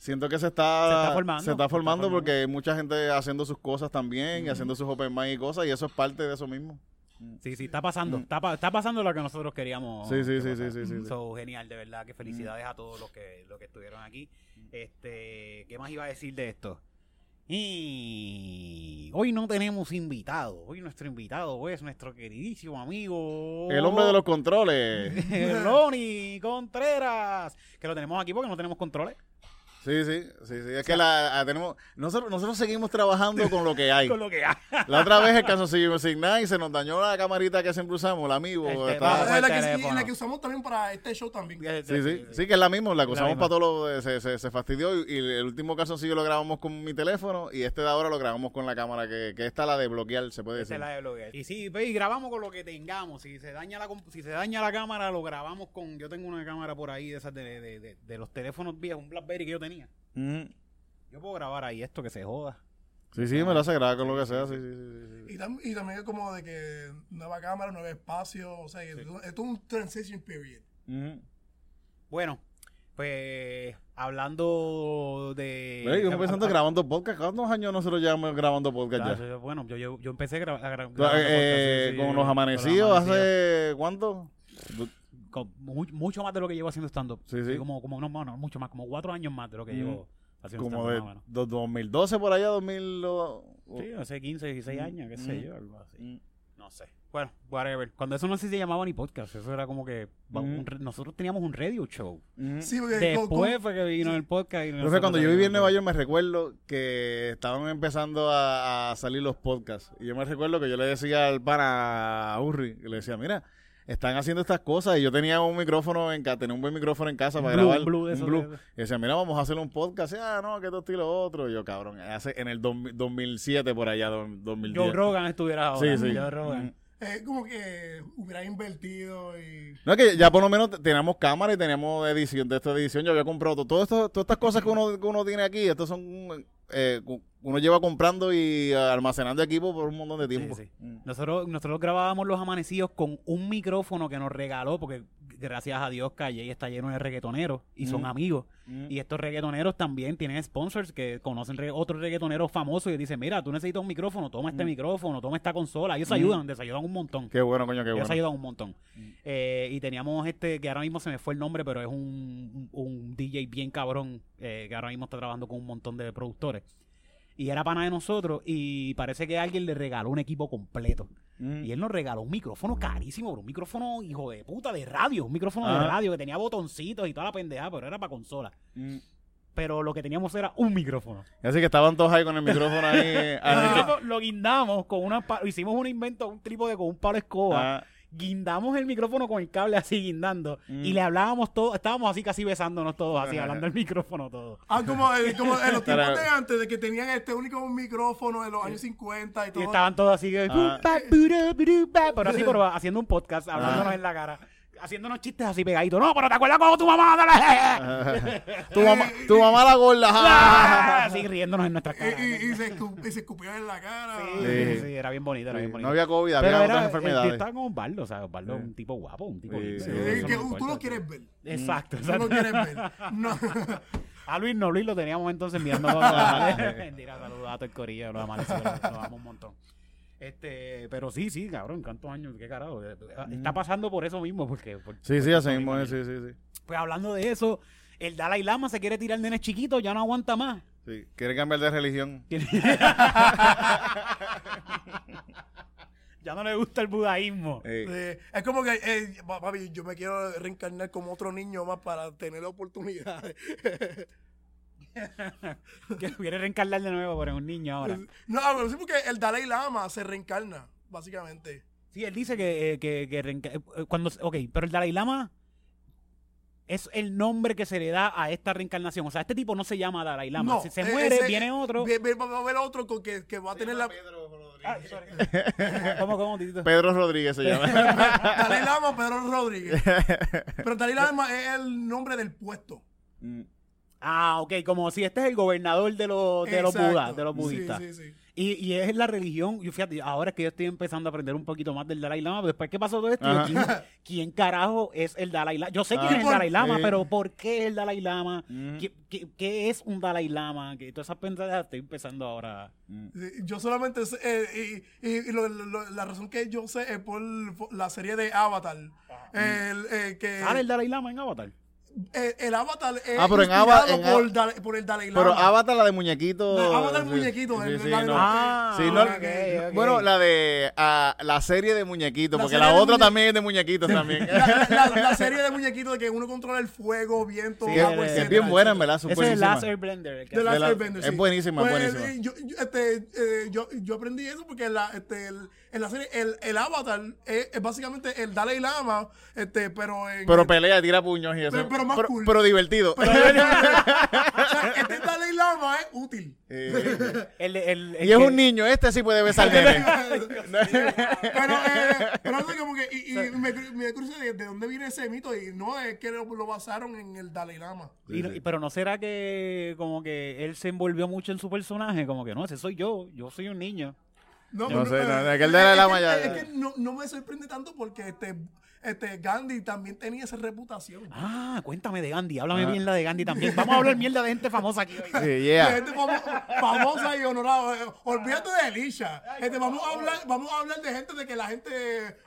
siento que se está, Se está formando, se está se está formando formando. porque hay mucha gente haciendo sus cosas también y haciendo sus open mic y cosas y eso es parte de eso mismo. Sí, sí, está pasando. Mm. Está, pa- está pasando lo que nosotros queríamos. Sí, sí, sí, sí, sí, sí. So, genial, de verdad. Que felicidades a todos los que, los que estuvieron aquí. Este, ¿Qué más iba a decir de esto? Y hoy no tenemos invitado. Hoy nuestro invitado es nuestro queridísimo amigo. El hombre de los controles. (laughs) Lonnie Contreras. Que lo tenemos aquí porque no tenemos controles. Sí, sí, sí, sí. Es que la, la tenemos, nosotros, nosotros seguimos trabajando con lo que hay. (laughs) Con lo que hay. La otra vez el caso Sin nada y se nos dañó la camarita que siempre usamos, la amigo. Este, estaba- va- Es la que, y teléfono. la que usamos también para este show también. Sí, sí, sí, que es la misma, la que La usamos misma. para todo lo, se, se, se fastidió y, y el último calzoncillo lo grabamos con mi teléfono y este de ahora lo grabamos con la cámara que, que esta la de bloquear, se puede Esa decir. es la de bloguear. Y sí, ve, y grabamos con lo que tengamos. Si se daña la si se daña la cámara, lo grabamos con. Yo tengo una cámara por ahí de esas de, de, de- de los teléfonos viejos, un Blackberry que yo tenía. Ujú. Yo puedo grabar ahí esto que se joda. Sí, sí, me lo hace grabar con lo que sea, sí, sí, sí, sí. Y, tam- y también es como de que nueva cámara, nuevo espacio, o sea, esto es un transition period. Ujú. Bueno, pues hablando de. Yo pensando a- a- grabando podcast, ¿cuántos años nosotros llevamos grabando podcast Ah, ya? yo- Bueno, yo, yo, yo empecé a gra- Tú, grabando eh, podcast, sí, sí, con sí, los amanecidos, amanecidos. hace ¿cuánto? Con mu- mucho más de lo que llevo haciendo stand-up. Sí, sí. Como, como, no, no, mucho más, como cuatro años más de lo que Mm. llevo haciendo Como stand-up. de más o menos. do- 2012 por allá, 2000. o- o- Sí, hace 15, 16 años, qué sé Mm. yo, algo así. Mm. No sé. Bueno, whatever. Cuando eso no se llamaba ni podcast, eso era como que Mm. un nosotros teníamos un radio show. Sí, porque Después con- fue que vino el podcast. Y Profe, nosotros cuando yo viví en Nueva York me recuerdo que estaban empezando a, a salir los podcasts. Y yo me recuerdo que yo le decía al pana a Urri, que le decía, mira, están haciendo estas cosas. Y yo tenía un micrófono en casa, tenía un buen micrófono en casa para Blue, grabar. Blue de un Blue. de- Y decía, mira, vamos a hacer un podcast. Y, ah, no, que esto y lo otro. Y yo, cabrón, hace, en el dos- 2007 por allá, do- 2010. Joe Rogan estuviera ahora. Sí, sí. Joe Rogan. Mm. Es como que hubiera invertido y... No, es que ya por lo menos te- teníamos cámara y teníamos edición de esta edición. Yo había comprado todo, todo esto, todas estas cosas que uno, que uno tiene aquí. Estos son eh, uno lleva comprando y almacenando equipo por un montón de tiempo. Sí, sí. Mm. Nosotros, nosotros grabábamos los amanecidos con un micrófono que nos regaló, porque gracias a Dios Calle está lleno de reggaetoneros y son Mm. amigos. Mm. Y estos reggaetoneros también tienen sponsors que conocen re- otros reggaetoneros famosos y dicen, mira, tú necesitas un micrófono, toma este micrófono, toma esta consola. Ellos Mm. ayudan, les ayudan un montón. Qué bueno, coño, qué Ellos bueno. ayudan un montón. Eh, y teníamos este, que ahora mismo se me fue el nombre, pero es un, un- un DJ bien cabrón, eh, que ahora mismo está trabajando con un montón de productores. Y era pana de nosotros y parece que alguien le regaló un equipo completo. Mm. Y él nos regaló un micrófono carísimo, bro, un micrófono, hijo de puta, de radio, un micrófono de radio que tenía botoncitos y toda la pendeja, pero era para consola. Mm. Pero lo que teníamos era un micrófono. Así que estaban todos ahí con el micrófono ahí. (laughs) eh, Lo, guindamos con una hicimos un invento, un trípode con un palo de escoba. ah, Guindamos el micrófono con el cable así guindando. Mm. Y le hablábamos todos, estábamos así casi besándonos todos, así, hablando el micrófono todos. Ah, como, eh, como en los tiempos de antes, de que tenían este único micrófono de los años 50 y Y todo. estaban todos así, Ah. Pero así, pero haciendo un podcast, hablándonos en la cara. Haciéndonos chistes así pegaditos. No, pero ¿te acuerdas cuando tu mamá? (laughs) tu, mamá, tu mamá la gorda. ah. así riéndonos en nuestras Y, caras. y- y se, escu- y se escupían en la cara. Sí, Sí. era bien bonito, era bien bonito. no había COVID, Pero había era, otras tío enfermedades. estaba con Osvaldo, o sea, Osvaldo es Sí. un tipo guapo, un tipo Sí, lindo. sí. Sí, eso que no tú lo quieres ver. Exacto, Tú lo exacto. quieres ver. (laughs) No. A Luis no, Luis lo teníamos entonces mirando. (laughs) Mentira, saludos a todo el corillo, amanecidos, los amamos un montón. Este, pero sí, sí, cabrón, ¿cuántos años? ¿Qué carajo? Está pasando por eso mismo, porque... por- Sí, sí, así mismo es, sí, sí, sí. Pues hablando de eso, el Dalai Lama se quiere tirar nenes chiquitos, ya no aguanta más. Sí, Quiere cambiar de religión. (laughs) ya no le gusta el budaísmo. Eh, Eh, es como que, eh, pa- papi, yo me quiero reencarnar como otro niño más para tener oportunidades. (laughs) (laughs) que quiere reencarnar de nuevo, pero es un niño ahora. No, pero sí porque el Dalai Lama se reencarna, básicamente. Sí, él dice que, eh, que, que reenca- eh, cuando Ok, pero el Dalai Lama es el nombre que se le da a esta reencarnación. O sea, este tipo no se llama Dalai Lama. No, si se eh, muere, ese- viene otro. Va a haber otro con que, que va a tener la. Ah, sorry. (laughs) ¿Cómo, cómo, Titito? Pedro Rodríguez se llama. (laughs) Dalai Lama, Pedro Rodríguez. Pero Dalai Lama es el nombre del puesto. Mm, Ah, ok, como si este es el gobernador de los, de los budas, de los Sí, budistas. Sí, sí, Y, y es la religión, yo fíjate, ahora es que yo estoy empezando a aprender un poquito más del Dalai Lama, pero después que pasó todo esto, yo. ¿quién, quién carajo es el Dalai Lama? Yo sé quién Ah. es el Dalai Lama, Sí. pero ¿por qué es el Dalai Lama? Mm. ¿Qué, qué, qué es un Dalai Lama? Que todas esas pensadas estoy empezando ahora. mm. Sí, Yo solamente sé, eh, y, y- y lo- lo- la razón que yo sé es por, por la serie de Avatar. El, eh, que ¿Sale el Dalai Lama en Avatar? Eh, el Avatar es Ah, pero en inspirado Ava- en por, Ava- Dal- por el Dalai Lama. Pero Avatar, la de muñequito. No, Avatar sí, muñequito, sí, el- sí, la de no. Ah, Sí, no, ok, ok. Bueno, la de ah, la serie de muñequitos, La porque la otra muñe- también es de muñequitos también. la, la- la- la serie de muñequitos de que uno controla el fuego, viento, Sí, agua, es bien buena, en verdad, Ese es el el que De hace- Last la- Airbender, es sí. buenísima, es Pues, buenísima. eh, Yo, yo- este, eh, yo, yo aprendí eso porque la, este, el- en la serie el, el Avatar es, es básicamente el Dalai Lama, este, pero en Pero pelea, tira puños y eso. Pero- pero más cool. pero divertido. (laughs) o sea, (laughs) este Dalai Lama es útil. Eh, (laughs) el- el- el y es que- un niño, este sí puede besar nene. pero, eh, pero como que y, y me, me crucé de, de dónde viene ese mito y no es que lo, lo basaron en el Dalai Lama. Y- pero no será que como que él se envolvió mucho en su personaje, como que no, ese soy yo, yo soy un niño. No, No sé, no, eh, (laughs) es que el Dalai es Lama ya- Es que no, no me sorprende tanto porque este, este Gandhi también tenía esa reputación. Ah, cuéntame de Gandhi, háblame Ah. mierda de Gandhi también. Vamos a hablar mierda de gente famosa aquí hoy. Sí, De yeah. gente famo- famosa y honorada. Olvídate de Elisha. Este, vamos, a hablar, vamos a hablar de gente de que la gente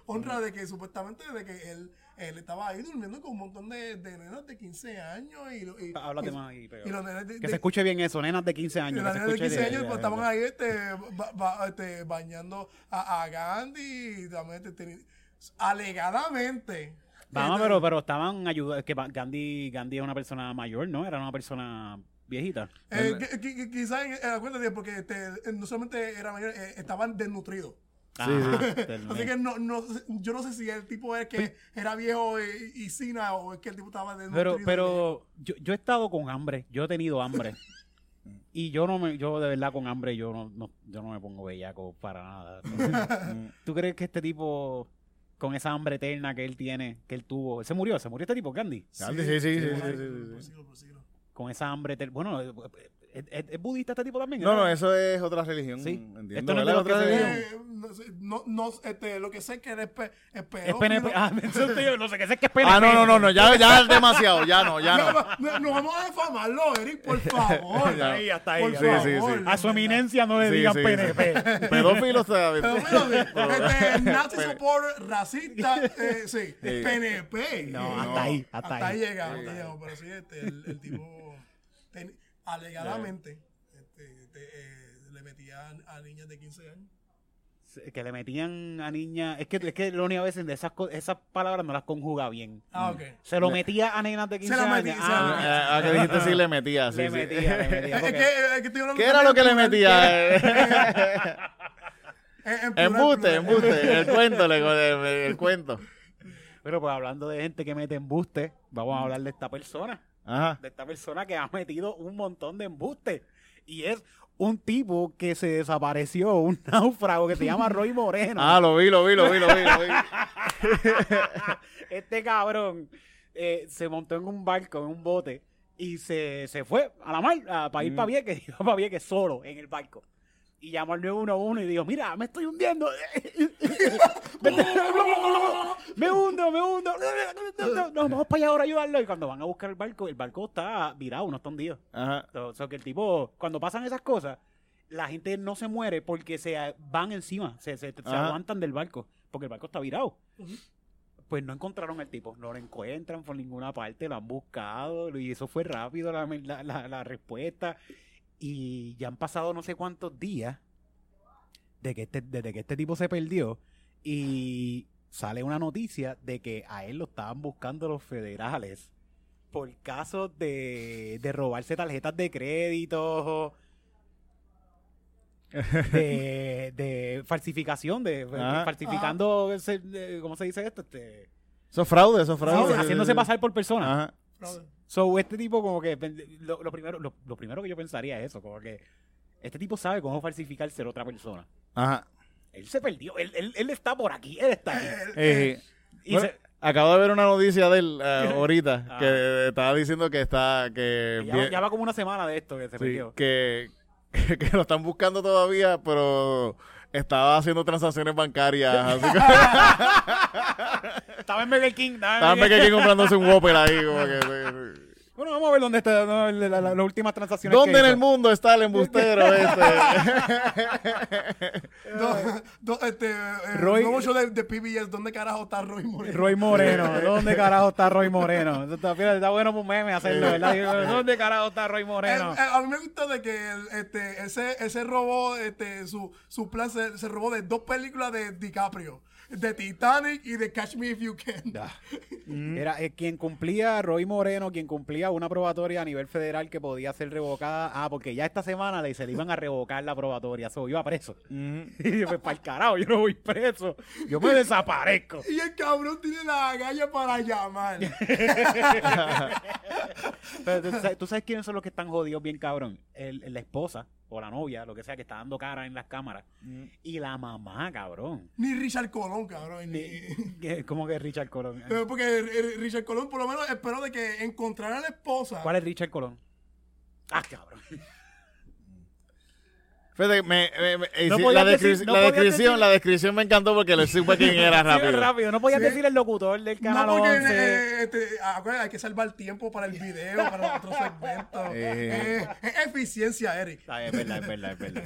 honra de que supuestamente de que él, él estaba ahí durmiendo con un montón de, de nenas de 15 años. Y, y, Háblate y- más ahí, pero- Que de- se escuche bien eso, nenas de 15 y años. las nenas de escuche 15 de- años pues, estaban ahí este, ba- ba- este, bañando a, a Gandhi y también este, alegadamente. Vamos, este, pero, pero estaban ayudando. Es que Gandhi, Gandhi es una persona mayor, ¿no? Era una persona viejita. Eh, qui- qui- qui- quizás, acuérdate, porque este, no solamente era mayor, eh, estaban desnutridos. Ajá, Así que no, no, yo no sé si el tipo es que era viejo y, y sina o es que el tipo estaba desnutrido. Pero, pero yo, yo he estado con hambre, yo he tenido hambre. (laughs) Y yo no me, yo de verdad con hambre yo no, no- yo no me pongo bellaco para nada. (laughs) ¿Tú crees que este tipo, con esa hambre eterna que él tiene, que él tuvo, se murió, se murió este tipo, Gandhi? Gandhi, sí, sí, sí, por sí, siglo, sí, sí. por siglo, por siglo. Con esa hambre eterna. Bueno, ¿Es, es- es budista este tipo también? No, no, eso es otra religión. Sí. Entiendo, Esto no es de otra religión. Eh, no, sé, no, este, lo que sé es que eres pe, es Es. PNP. Ah, (laughs) yo, no sé qué sé que es PNP. Ah, no, no, no, no, ya, ya es demasiado, ya no, ya No, no. vamos a defamarlo, Eric, por (laughs) favor. Hasta ahí, hasta ahí. Por Sí, sí, favor. sí. A su eminencia no le Sí, digan sí, sí. PNP. Pedófilo. (laughs) Pedófilo, este, nazi Pene- support, racista, eh, sí, PNP. No, hasta ahí, hasta hasta ahí hasta ahí llegamos. Pero sí, este, el, el tipo, ten- alegadamente, este, te- eh, le metía a, niñas de 15 años. que le metían a niñas. Es que, es que Loni a veces de esas, esas palabras no las conjuga bien. Ah, ok. Se lo metía a nenas de 15 Se lo años. metí- se lo Ah, metí. Ah, ah, que dijiste sí le metía, sí, le sí. metía, le metía. (laughs) Es porque- que, es que estoy hablando ¿Qué era lo que le metía? (laughs) embuste, embuste. El (laughs) cuento, le, el, el cuento. Pero pues hablando de gente que mete embuste, vamos a hablar de esta persona. Ajá. De esta persona que ha metido un montón de embuste. Y es un tipo que se desapareció, un (laughs) náufrago que se llama Roy Moreno. Ah, lo vi, lo vi, lo vi, lo vi. Lo vi. (laughs) este cabrón eh, se montó en un barco, en un bote, y se, se fue a la mar a- para ir Mm. para Vieques, (laughs) iba para Vieques solo en el barco. Y llamó al 911 y dijo, mira, me estoy hundiendo. (laughs) me hundo, me hundo. Nos vamos para allá ahora a ayudarlo. Y cuando van a buscar el barco, el barco está virado, no está hundido. Ajá. O sea, que el tipo, cuando pasan esas cosas, la gente no se muere porque se van encima, se, se, aguantan del barco, porque el barco está virado. Pues no encontraron al tipo, no lo encuentran por ninguna parte, lo han buscado, y eso fue rápido la, la- la- la respuesta. Y ya han pasado no sé cuántos días de que este, desde que este tipo se perdió, y sale una noticia de que a él lo estaban buscando los federales por casos de, de robarse tarjetas de crédito, de, (laughs) de falsificación, de, de Ajá. falsificando, ese- de- ¿cómo se dice esto? Este, Eso es fraude, eso es fraude. sí, haciéndose pasar por persona. Ajá. So, este tipo como que, lo, lo primero, lo, lo primero que yo pensaría es eso, como que este tipo sabe cómo falsificar ser otra persona. Ajá. Él se perdió, él, él, él está por aquí, él está aquí. Eh, Y bueno, se- acabo de ver una noticia de él eh, (laughs) ahorita Ah. que estaba diciendo que está que ya, bien- ya va como una semana de esto que se sí, perdió. que, (laughs) que lo están buscando todavía, pero estaba haciendo transacciones bancarias. así que- (laughs) Estaba en Burger King. Estaba en Burger aquí comprándose un Whopper ahí. Como que, (laughs) Bueno, vamos a ver dónde está no, la- la- la- las últimas transacciones. ¿Dónde que en el mundo está el embustero (laughs) este? (laughs) Do- do- este, eh, Roy- show de, de PBS, ¿dónde carajo está Roy Moreno? Roy Moreno. (laughs) ¿Dónde carajo está Roy Moreno? Está, está bueno por un meme hacerlo, ¿verdad? ¿Dónde carajo está Roy Moreno? a mí me gusta de que el- este, ese, ese robó, este, su, su plan se, se robó de dos películas de DiCaprio. De Titanic y de Catch Me If You Can. Ah. (laughs) Era eh, quien cumplía, Roy Moreno, quien cumplía una probatoria a nivel federal que podía ser revocada. Ah, porque ya esta semana le, se le iban a revocar la probatoria. So, iba preso. (laughs) Y yo, pues, para el carajo, yo no voy preso. Yo me desaparezco. (laughs) Y el cabrón tiene la galla para llamar. Pero, ¿tú, sabes, tú sabes quiénes son los que están jodidos bien cabrón? El, el- la esposa o la novia, lo que sea, que está dando cara en las cámaras. Y la mamá, cabrón. Ni Richard Colón, cabrón. Ni, (laughs) ¿Qué- ¿Cómo que Richard Colón? Porque Richard Colón por lo menos esperó de que encontrara a la esposa. ¿Cuál es Richard Colón? Ah, cabrón. Fíjate, me, me- me- No sí, podías la, decir- descri- no la podías descripción, decir- la descripción me encantó porque le supe quién era (laughs) Sí, rápido. rápido. No podías Sí. decir el locutor del canal no, porque 11. eh, este, acuérdate, hay que salvar tiempo para el video, para otro segmento. (laughs) Eh. Eh, eficiencia, Eric. Ah, es verdad, es verdad, es verdad.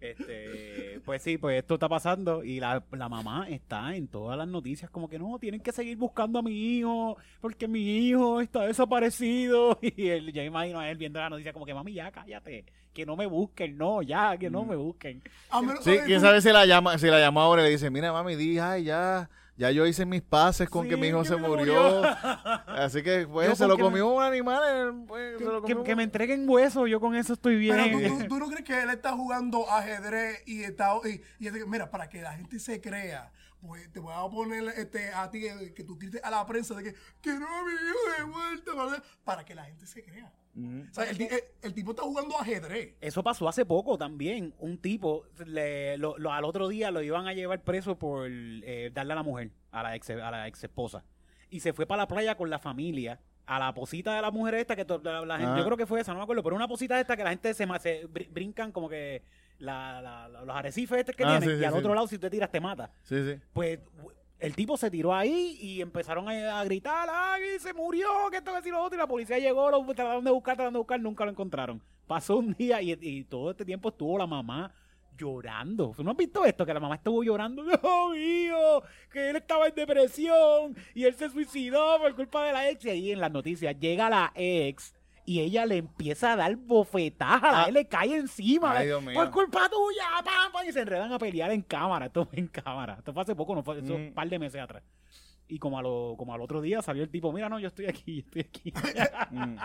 Este, pues sí, pues esto está pasando y la, la mamá está en todas las noticias como que no, tienen que seguir buscando a mi hijo porque mi hijo está desaparecido (laughs) y él, yo imagino a él viendo la noticia como que mami ya cállate, que no me busquen, no, ya, que no me busquen. A menos- Sí, eh, quién sabe si la llama, si la llama ahora y le dice, mira mami, di, ay, ya, ya yo hice mis pases con Sí, que mi hijo que se murió. (laughs) Así que pues Yo se lo comió un animal, eh, pues, se lo Que, comió que un- me entreguen hueso, yo con eso estoy bien. Pero ¿tú, tú, (laughs) tú no crees que él está jugando ajedrez y está y, y es de que, mira, para que la gente se crea, pues te voy a poner este, a ti eh, que tú grites a la prensa de que quiero a mi hijo de vuelta para que la gente se crea. O sea, el, ti- el- el tipo está jugando ajedrez. Eso pasó hace poco también. Un tipo, le- lo- lo- al otro día lo iban a llevar preso por eh, darle a la mujer, a la ex, a la ex esposa. Y se fue para la playa con la familia a la posita de la mujer esta que to- la, la gente, Ah. yo creo que fue esa, no me acuerdo, pero una posita esta que la gente se, ma- se br- brincan como que la, la- la- los arrecifes estos que Ah, tienen sí, y sí, al sí. otro lado si te tiras te mata. Sí, sí. Pues el tipo se tiró ahí y empezaron a, a gritar, ¡ay, se murió! que esto, que si lo otro! Y la policía llegó, lo trataron de buscar, trataron de buscar, nunca lo encontraron. Pasó un día y, todo este tiempo estuvo la mamá llorando. ¿No has visto esto? Que la mamá estuvo llorando, ¡Dios mío! Que él estaba en depresión y él se suicidó por culpa de la ex. Y ahí en las noticias llega la ex y ella le empieza a dar bofetadas, a Ah. él le cae encima. Ay, Dios mío. por culpa tuya, pam, pam, y se enredan a pelear en cámara. Esto fue en cámara. Esto fue hace poco, no fue, eso Mm. un par de meses atrás. Y como, a lo, como al otro día salió el tipo, mira, no, yo estoy aquí, yo estoy aquí. (laughs) Mm.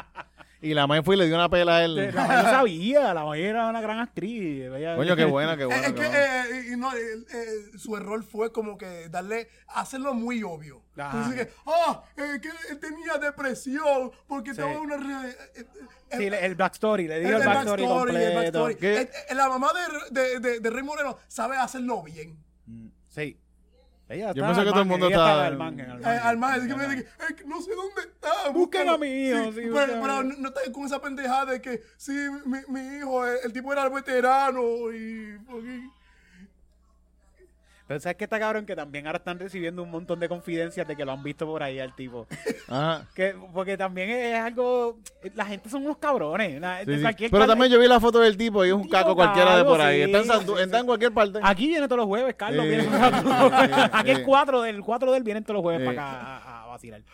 Y la madre fue y le dio una pela a él. la madre sabía, la madre era una gran actriz. ella- Coño, qué (laughs) buena, qué buena. es que eh, no, eh, eh, su error fue como que darle, hacerlo muy obvio. Ajá. Entonces que, ah, eh, que él tenía depresión porque Sí. estaba en una... eh, eh, Sí, le- el backstory, le el, dio el, el backstory, backstory, el completo. backstory. Eh, eh, la mamá de, de, de, de Rey Moreno sabe hacerlo bien. Sí. Ella Yo pensé que todo el mundo ella estaba- al margen, al Eh, margen. al que me "Eh, no sé dónde está. Busquen búscalo". a mi hijo, sí, pero, no, no está con esa pendejada de que, sí, mi, mi hijo, eh, el tipo era veterano y... y- Pero ¿sabes qué está cabrón? Que también ahora están recibiendo un montón de confidencias de que lo han visto por ahí al tipo. (laughs) Ajá. Que, porque también es algo... La gente son unos cabrones. la- Sí, de sí. cualquier Pero cal- también yo vi la foto del tipo y es un caco cualquiera de por ahí. sí, está, en Santu- sí, está en cualquier parte. Aquí viene todos los jueves, Carlos. Eh, viene- eh, (laughs) Aquí eh. el 4 del 4 del vienen todos los jueves Eh. para acá a, a vacilar. eh,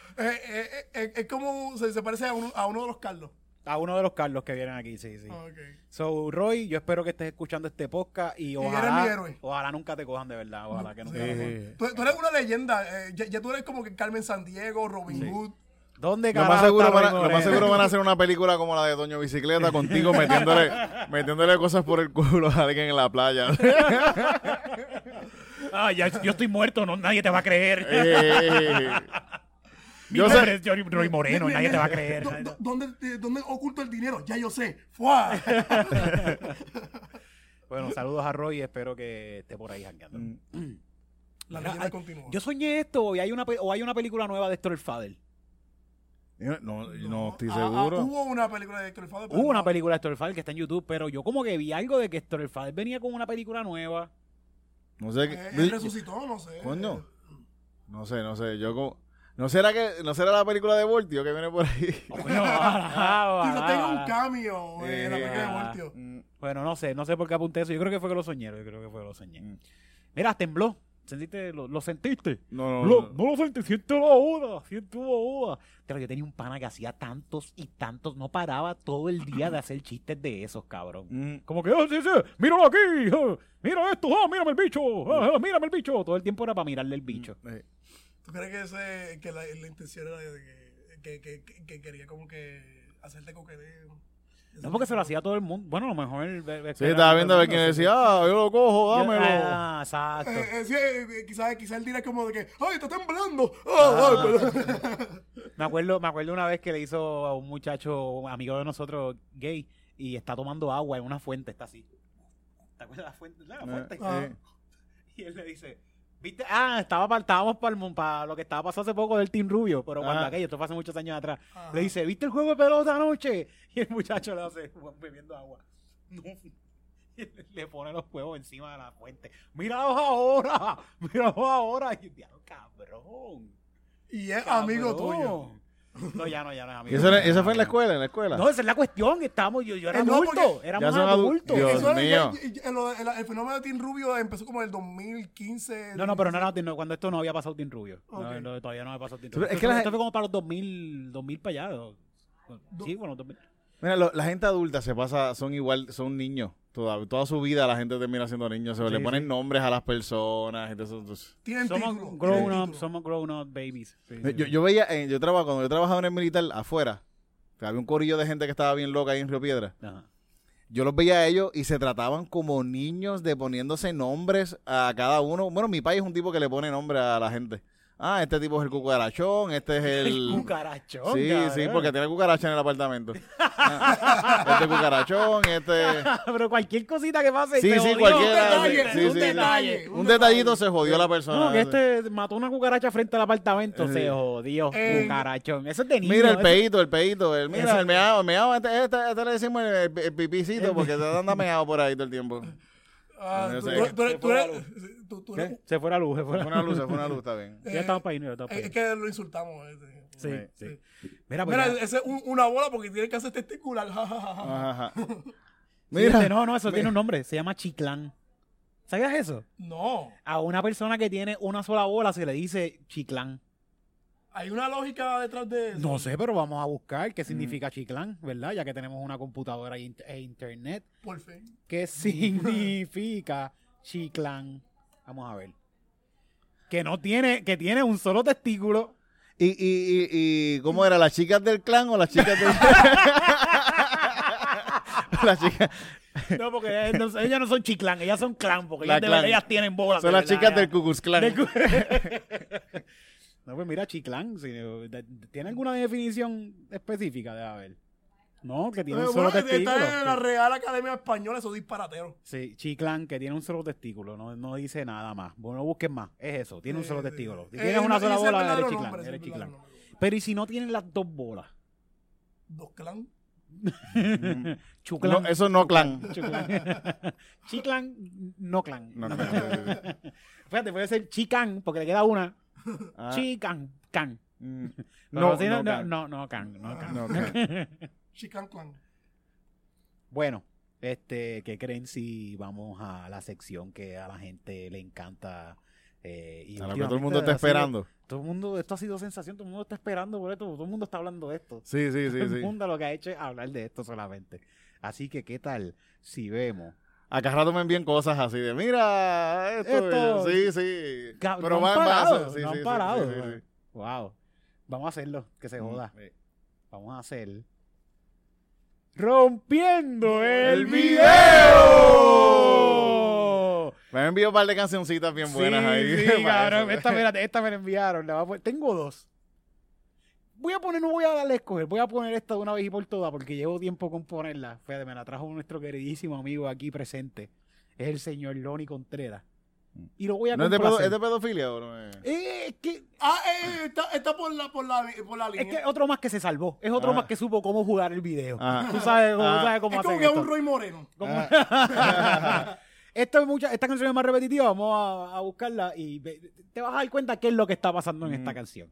eh, eh, es como, se, se parece a uno, a uno de los Carlos. A uno de los Carlos que vienen aquí, sí, sí. Ah, ok. So, Roy, yo espero que estés escuchando este podcast y eres ojalá, mi héroe. ojalá nunca te cojan de verdad. Ojalá que nunca Sí. te cojan. Tú, tú eres una leyenda. eh, ya, ya tú eres como que Carmen Sandiego, Robin Sí. Hood. ¿Dónde Lo más, seguro van lo más seguro van a hacer una película como la de Doño Bicicleta contigo metiéndole, (laughs) metiéndole cosas por el culo a alguien en la playa. (laughs) Ah, ya, yo estoy muerto, no, nadie te va a creer. Eh, Mi yo sé, es Roy Moreno, Mira, nadie te va a creer. ¿dó- dó- ¿Dónde, eh, ¿Dónde oculto el dinero? Ya yo sé. ¡Fua! (laughs) Bueno, saludos a Roy y espero que esté por ahí jangueando. La Mira, leyenda ay, continúa. Yo soñé esto y hay una, o hay una película nueva de Héctor el Fader. no, no estoy Ah, ah, seguro. hubo una película de Héctor el pero Hubo una película de Héctor el Fader que está en YouTube, pero yo como que vi algo de que Héctor el Fader venía con una película nueva. No sé. Eh, qué- él resucitó, no sé. Coño. No sé, no sé. Yo como. ¿No será que no será la película de Voltio que viene por ahí? (laughs) Quizás ojalá, tenga un eh, en la película de Ah. Voltio. Mm, Bueno, no sé, no sé por qué apunté eso. Yo creo que fue que lo soñé, yo creo que fue que lo soñé. Mira, tembló. ¿Sentiste? ¿Lo, lo sentiste? No, no, Lo- no. no lo sentí, siento la oda, siento la oda. Pero yo tenía un pana que hacía tantos y tantos, no paraba todo el día de hacer chistes de esos, cabrón. Mm, Como que, oh, sí, sí, míralo aquí, mira esto, ah, mírame el bicho, ah, mírame el bicho. Todo el tiempo era para mirarle el bicho. eh, ¿Tú crees que, ese, que la, la intención era de que, que, que, que- que quería como que hacerte coqueteo? No porque se lo hacía todo el mundo. Bueno, a lo mejor. el- el- el- Sí, estaba viendo a ver quién decía, ah, yo lo cojo, dámelo. Ah, exacto. Eh, eh, sí, eh, quizás quizás él dirá como de que, ¡ay, está temblando! Ah, ay, pero- Me acuerdo, me acuerdo una vez que le hizo a un muchacho, un amigo de nosotros, gay, y está tomando agua en una fuente, está así. ¿Te acuerdas de la fuente? La fuente. Ah. Eh, Y él le dice, ¿viste? Ah, estaba pa- estábamos para lo que estaba pasando hace poco del Team Rubio, pero cuando aquello, esto fue hace muchos años atrás. Ajá. Le dice, ¿viste el juego de pelota anoche? (laughs) Y el muchacho le hace, bebiendo agua. (laughs) No. Y le- pone los huevos encima de la fuente. ¡Míralos ahora! (laughs) ¡Míralos ahora! Y el diablo, cabrón. Y es amigo tuyo. No, ya no, ya no es ¿Y amigo. eso, era- eso fue en la escuela? ¿En la escuela? No, esa es la cuestión. Estábamos, yo, yo era Eh, no, adulto. porque- Éramos Ya son adu- adultos. Dios Eso mío. el, el fenómeno de Team Rubio empezó como en el 2015. No, no, pero no era no, cuando esto no había pasado Team Rubio. No, Ok. no, todavía no había pasado Team Sí, Rubio. es que la esto fue como para los 2000, 2000 para allá. Sí, bueno, 2000. Mira, lo- la gente adulta se pasa, son igual, son niños. Toda, toda su vida la gente termina siendo niños. Se Sí, le ponen sí. nombres a las personas. Entonces, entonces- Tienen Somos grown up, somos grown up babies. Sí, Yo, sí. yo veía, eh, yo trabajaba, cuando yo trabajaba en el militar afuera, que había un corillo de gente que estaba bien loca ahí en Río Piedra. Ajá. Yo los veía a ellos y se trataban como niños de poniéndose nombres a cada uno. Bueno, mi país es un tipo que le pone nombre a la gente. Ah, este tipo es el cucarachón, este es el... (laughs) El cucarachón. Sí, cabrón. sí, porque tiene cucaracha en el apartamento. Ah, este cucarachón, este... (laughs) Pero cualquier cosita que pase. Sí, te sí. Un detalle, sí, un sí, detalle. Un detallito se jodió la persona. No, que este mató una cucaracha frente al apartamento. Sí. Se jodió. Eh, cucarachón. Eso es de niño. Mira el peito, el peito. El, mira, el meado, el meado, este, este, este le decimos el, el- el pipicito porque te anda meado por ahí todo el tiempo. (laughs) Ah, Yo tú, sé. tú- tú eres- Se tú fue la eres- Se fue la luz, se fue la una luz, fue una luz, está bien. (laughs) Ya estamos para ahí, ya estamos para es, ahí. es que lo insultamos. eh. Sí, Sí. sí. Mira, pues Mira, ya- ese es un- una bola porque tiene que hacer testicular. ja, ja, ja, ja. Ajá, ajá. (laughs) Fíjate, Mira, no, no, eso tiene un nombre. Se llama chiclán. ¿Sabías eso? No. A una persona que tiene una sola bola se le dice chiclán. Hay una lógica detrás de eso. No sé, pero vamos a buscar qué significa chiclán, ¿verdad? Ya que tenemos una computadora e e internet. Por fin. ¿Qué (laughs) significa chiclán? Vamos a ver. Que no tiene, que tiene un solo testículo. ¿Y, y, y, y cómo era? ¿Las chicas del clan o las chicas del (laughs) Las chicas, No, porque ellas no, ellas no son chiclán, ellas son clan, porque La ellas, de clan. verdad, ellas tienen bolas. son de las verdad, chicas del Ku Klux Klan. del cu- (laughs) no, pues mira, chiclán. ¿Tiene alguna definición específica? Debe haber. No, que tiene un solo bueno, testículo. está en la Real Academia Española, esos disparateros. Sí, chiclán, que tiene un solo testículo, no, no dice nada más. Vos no busques más, es eso, tiene un solo Eh, testículo. Si eh, tienes una sola bola, eres chiclán, nombre, eres. Pero ¿y si no tienen las dos bolas? Dos clan. (laughs) Chuclán. No, eso no clan. (laughs) Chuclán. Chiclán, no clan. No, no, no, no, no. (laughs) Fíjate, puede ser chicán, porque le queda una. Ah, Chicán, can. mm. (laughs) No, si no, no, clan. no, no, can, no, can. Chican clan. Bueno, este, ¿qué creen si vamos a la sección que a la gente le encanta? eh, y A lo que todo el mundo está sido- esperando. todo el mundo, esto ha sido sensación, todo el mundo está esperando por esto, todo el mundo está hablando de esto. Sí, sí, sí, todo el sí. mundo lo que ha hecho es hablar de esto solamente. Así que, ¿qué tal si vemos? Acá rato me envían cosas así de, mira, esto. Esto- Sí, sí. Pero no va han en base. parado, Sí, no sí, han parado. sí. Wow. Vamos a hacerlo, que se joda. Vamos a hacer. ¡Rompiendo el ¡El video! Me han enviado un par de cancioncitas bien buenas ahí. (laughs) Sí, cabrón. Esta, esta me la enviaron. la voy a poner- Tengo dos. Voy a poner, no voy a darle a escoger. Voy a poner esta de una vez y por todas porque llevo tiempo con ponerla. Fíjate, me la trajo nuestro queridísimo amigo aquí presente. Es el señor Lonnie Contreras. Y lo voy a ¿No es de, pedo- complacer. es de pedofilia o no es? Eh, es que Ah, eh, está, está por la, por la, por la Es línea. que otro más que se salvó. Es otro Ah. más que supo cómo jugar el video. Ah. Tú sabes, tú Ah. sabes cómo es como hacer que es esto. un Roy Moreno. Cómo- (laughs) Esto es mucha, esta canción es más repetitiva. Vamos a, a buscarla y te vas a dar cuenta qué es lo que está pasando en esta canción.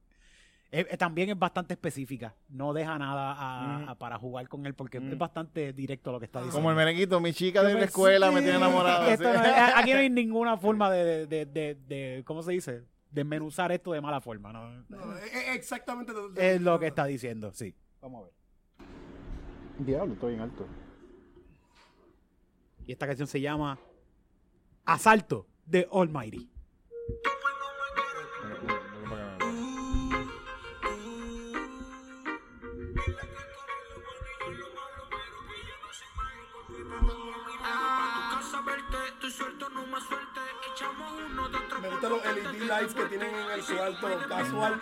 Eh, eh, también es bastante específica. No deja nada a- Mm. a- para jugar con él porque Mm. es bastante directo lo que está diciendo. Como el merenguito, mi chica de la escuela me tiene (laughs) enamorado. No es- (laughs) aquí no hay ninguna forma de, de, de, de- ¿cómo se dice? Desmenuzar esto de mala forma. ¿no? No, es, es exactamente Es lo que está diciendo, sí. Vamos a ver. Diablo, estoy en alto. Y esta canción se llama Asalto de Almighty. Me gustan los LED lights que tienen en el cuarto casual.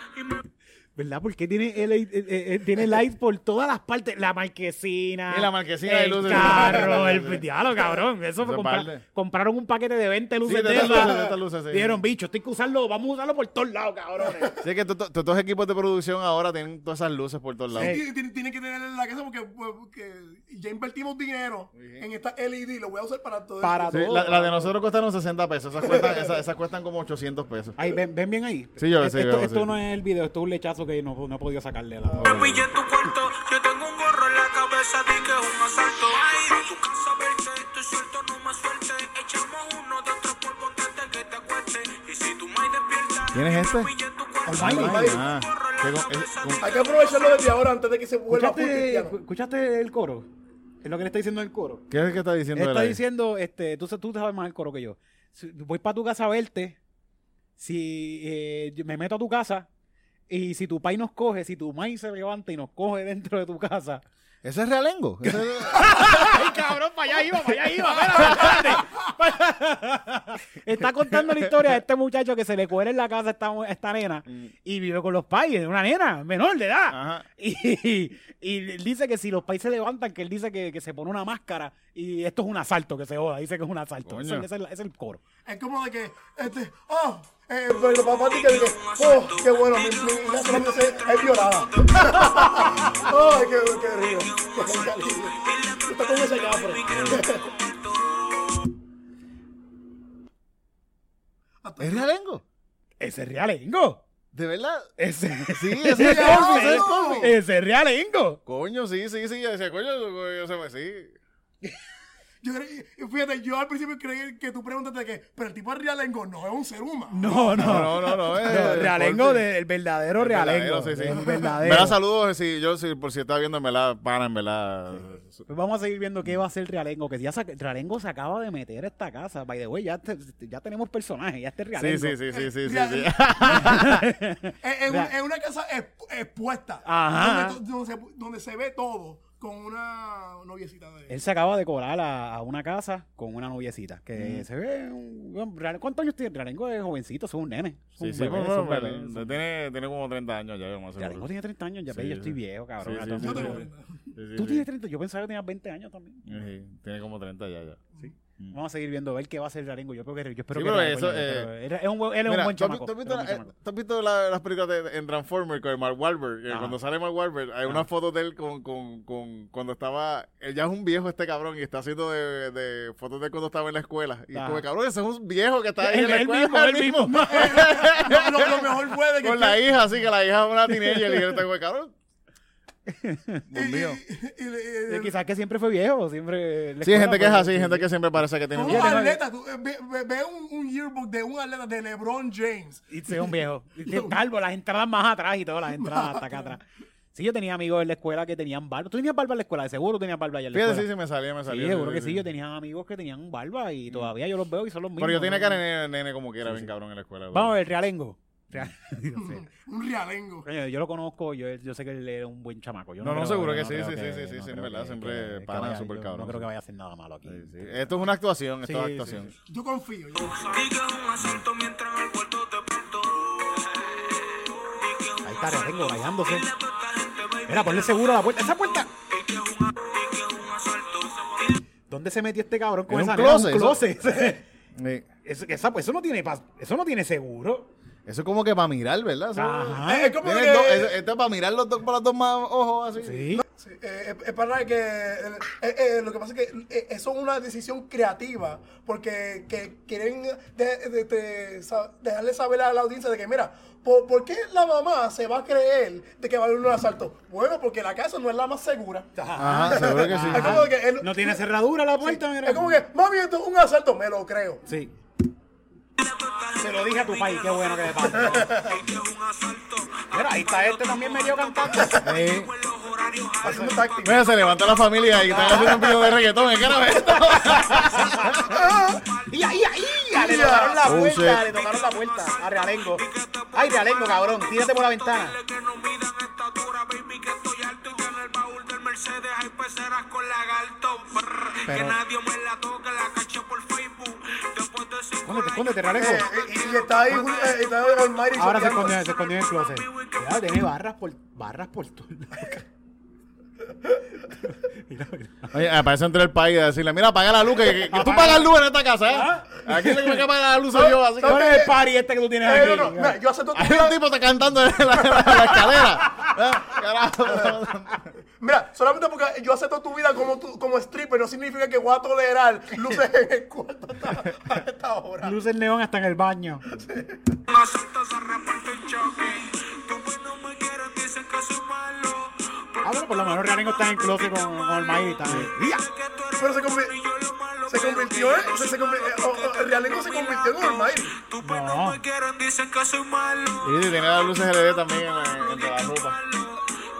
¿Verdad? Porque tiene, LA eh, eh, tiene lights por todas las partes. La marquesina. Y la marquesina de el luces. carro, el (laughs) diablo, cabrón. Eso compra- compraron un paquete de 20 luces Sí, de esas. luces, de estas luces, sí. Dijeron, bicho, estoy que usarlo, vamos a usarlo por todos lados, cabrones. (laughs) Sí, que to- to- todos los equipos de producción ahora tienen todas esas luces por todos lados. Sí. Tiene, tiene- tiene que tener en la casa porque, porque ya invertimos dinero en esta LED. Lo voy a usar para todo Para Sí, todo. la, la de nosotros costaron 60 pesos. Esas cuestan, esas, esas cuestan como 800 pesos. Ahí, ven, ven bien ahí. Sí, yo esto, sí, veo, esto sí. no es el video, esto es un lechazo que no, no he podido sacarle la. Me pillé en tu cuarto, yo tengo un gorro en la cabeza, di que es un asalto. Ay, a tu casa verte, estoy suelto, no más suerte. Echamos uno de otro polvo antes de que te acuestes. Y si tu maíz despierta, ¿Quién es este? Hay que aprovecharlo desde ahora antes de que se vuelva ¿Escuchaste. ¿Escuchaste el coro? Es lo que le está diciendo el coro. ¿Qué es el que está diciendo él Está diciendo, este, tú, sa- tú sabes más el coro que yo. Voy para tu casa a verte. Si eh, me meto a tu casa y si tu pai nos coge, si tu maíz se levanta y nos coge dentro de tu casa. ¿Ese es realengo? ¿Ese es- (laughs) ¡Ay, cabrón! Para allá iba, para allá iba. Espérate. Está contando la historia de este muchacho que se le cuela en la casa a esta, esta nena y vive con los pais, una nena menor de edad. Ajá. Y, dice que si los pais se levantan, que él dice que, que se pone una máscara y esto es un asalto, que se joda, dice que es un asalto. Coño. Ese es, el- ese es el coro. Es como de que, este, oh, eh, pero papá dice que, oh, qué bueno, mi, mi hija solamente se- es violada. Ay, (laughs) qué, qué río. (laughs) Estás con ese cafre. (laughs) ¿Es realengo? Ese es realengo. ¿De verdad? Ese, Sí, ese es Colby, ese es Colby. ese es realengo. Coño, sí, sí, sí. Ese coño, yo se me sí. (laughs) Yo fíjate, yo al principio creí que tú preguntaste que, pero el tipo de realengo no es un ser humano. No, no. No, no, no. es No, realengo Colby. del verdadero El realengo. verdadero, sí, sí. El (laughs) Me verdadero. da saludos, si yo, si, por si está viendo, en verdad, pana, en verdad. Pues vamos a seguir viendo qué va a hacer Realengo, que ya sa- Realengo se acaba de meter a esta casa. By the way, ya, te- ya tenemos personajes, ya este Realengo. sí, sí, sí, sí, una casa exp- expuesta. Ajá. Donde, donde se, donde se ve todo con una noviecita de Él se acaba de colar a, a una casa con una noviecita, que se ve... un- ¿Cuántos años tiene? Realengo es jovencito, es un nene. Sí, sí, tiene, tiene como 30 años ya, yo seguro. tiene 30 años, ya Sí, ve, yo sí. estoy viejo, cabrón. Sí, sí, Yo sí, tengo sí. 30. Sí, sí, Tú sí. tienes 30, yo pensaba que tenías 20 años también. Sí, tiene como 30 ya, ya. Vamos a seguir viendo, a ver qué va a hacer Realengo. Yo, creo que, yo espero Sí, que... pero eso, eh, pero él es un, buen- él es un buen ¿tú has chamaco. tú has él visto, un buen la- eh, chamaco. tú has visto la- las películas de, en Transformers con el Mark Wahlberg? Ajá. Cuando sale Mark Wahlberg, hay una foto de él con, con, con cuando estaba... Él ya es un viejo este cabrón y está haciendo de, de fotos de cuando estaba en la escuela. Y Ajá. como, cabrón, ese es un viejo que está ahí (laughs) Él- en la él escuela. mismo, él mismo. (laughs) (laughs) lo, lo- lo mejor fue de que Con la hija, así que la hija es una teenager y yo tengo, cabrón. (laughs) Y- y- y- Quizás que siempre fue viejo, siempre... Sí, hay gente que es así, sí, gente sí. que siempre parece que tiene Un atleta, tú, eh, ve, ve- ve un, un yearbook de un atleta de LeBron James. Y sí, un viejo. (laughs) Calvo, las entradas más atrás y todas las entradas hasta acá atrás. Sí, yo tenía amigos en la escuela que tenían barba. ¿Tú tenías barba en la escuela? De seguro tenías barba allá en la Fíjate, sí, escuela. sí, me salía, me Sí, salía. seguro que sí. Yo tenía amigos que tenían barba y todavía yo los veo y son los mismos. Pero yo tenía cara de nene, nene como quiera, bien cabrón en la escuela. Vamos a ver, Realengo. Real-. (laughs) (laughs) Un realengo. Coño, yo lo conozco, yo, yo sé que él era un buen chamaco. Yo No, no, creo- seguro que sí, sí, sí, sí, sí, no sí, en verdad, que- siempre que- que pana súper cabrón, No creo que vaya a hacer nada malo aquí. Sí, sí. Esto es una actuación, esto es Sí, actuación. sí, Yo confío. Yo un un Ahí está Realengo, baby, Mira, ponle seguro a la puerta. ¡Esa puerta! un- un. ¿Dónde se metió este cabrón con En un esa nena? closet, Un closet. Eso, (laughs) esa- eso no tiene eso no tiene seguro. Eso es como que para mirar, ¿verdad? Eso- Ajá. Es como que- dos- esto es para mirar los dos, con los dos más ojos así. Sí. Sí, eh, es, para que eh, eh, lo que pasa es que eh, eso es una decisión creativa porque que quieren de- de- de- sa- dejarle saber a la audiencia de que mira ¿por, por qué la mamá se va a creer de que va a haber un asalto? Bueno, porque la casa no es la más segura. Ajá, seguro que sí. Es como que él- No tiene cerradura la puerta, mira. es como que mami esto es un asalto, me lo creo. Sí. Se lo dije a tu país, qué bueno que le pasa. Mira, ahí está este también medio cantando. Sí. Haciendo táctica. Mira, se levanta la familia y están haciendo un video de reggaetón. ¿Qué era esto? Y ahí, ahí, le tocaron la Oh, puerta, le tocaron la puerta a Realengo. Ay, Realengo, cabrón, tírate por la ventana. Mercedes hay peceras con lagarto. Que nadie me la toque, la por. Escóndete, escóndete, Eh, Realengo. y, y está ahí, eh, está ahí Almighty Ahora se escondió, se escondió en el closet. Tiene barras por, barras por todo. Mira, mira. Oye, aparece entre el país a decirle, mira, apaga la luz, que, que- que tú pagas luz en esta casa, ¿eh? Aquí el que paga la luz soy yo, así que... ¿Cuál es el party este que tú tienes Eh, aquí? no, no, mira, yo acepto tu Hay un tipo te cantando (laughs) en la, en la- escalera. ¿eh? Carajo. (laughs) Mira, solamente porque yo acepto tu vida como, tu, como stripper no significa que voy a tolerar luces en el cuarto hasta- a esta hora. Luces neón hasta en el baño. Un Ah, bueno, por lo menos Realengo está en el closet con, con el Mayri también. ¡Ya! Pero se, convi- se convirtió en. Se, se convi- eh, o- o- el Realengo se convirtió en Almighty. Tú pues No. no me quieren, dicen que soy malo. Y sí, tiene las luces LED también en, la- entre la ropa.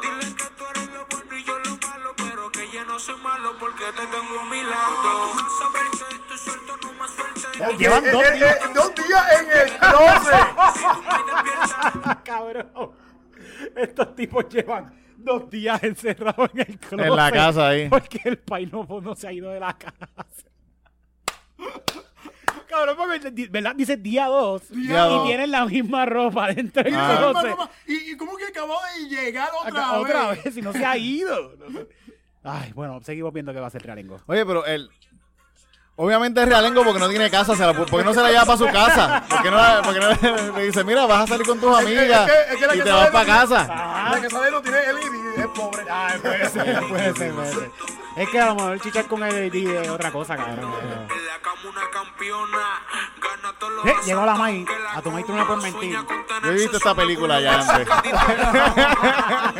Dile que tú eres lo bueno y yo lo malo, pero que ya no soy malo porque te tengo a mi lado. Tu casa verte, estoy suelto, no más suerte. Llevan Eh, dos eh, días. eh, dos días en el closet. (laughs) Cabrón. Estos tipos llevan dos días encerrados en el closet. En la casa ahí. Porque el país no, se ha ido de la casa. cabrón, porque, ¿verdad? Dice día 2 Día y dos. tienen la misma ropa dentro del Ah, closet. ¿Y, y cómo que acabó de llegar otra Acá- vez? otra vez, si no se ha ido. No sé. Ay, bueno, seguimos viendo que va a ser Realengo. Oye, pero él. Obviamente es realengo porque no tiene casa. Se la, ¿Por qué no se la lleva para su casa? ¿Por qué no, la- no le dice, mira, vas a salir con tus Es que- amigas es que- es que la y que te vas para tiene- casa? La que sabe no tiene LED, es pobre. Ay, puede ser, puede ser, puede ser. Es que a lo mejor chichar con el ID es otra cosa, cabrón. En la cama una campeona, gana todos los Eh, llegó la May. A tu May tú no le puedes mentir. Yo he visto esta película ya wow. (laughs)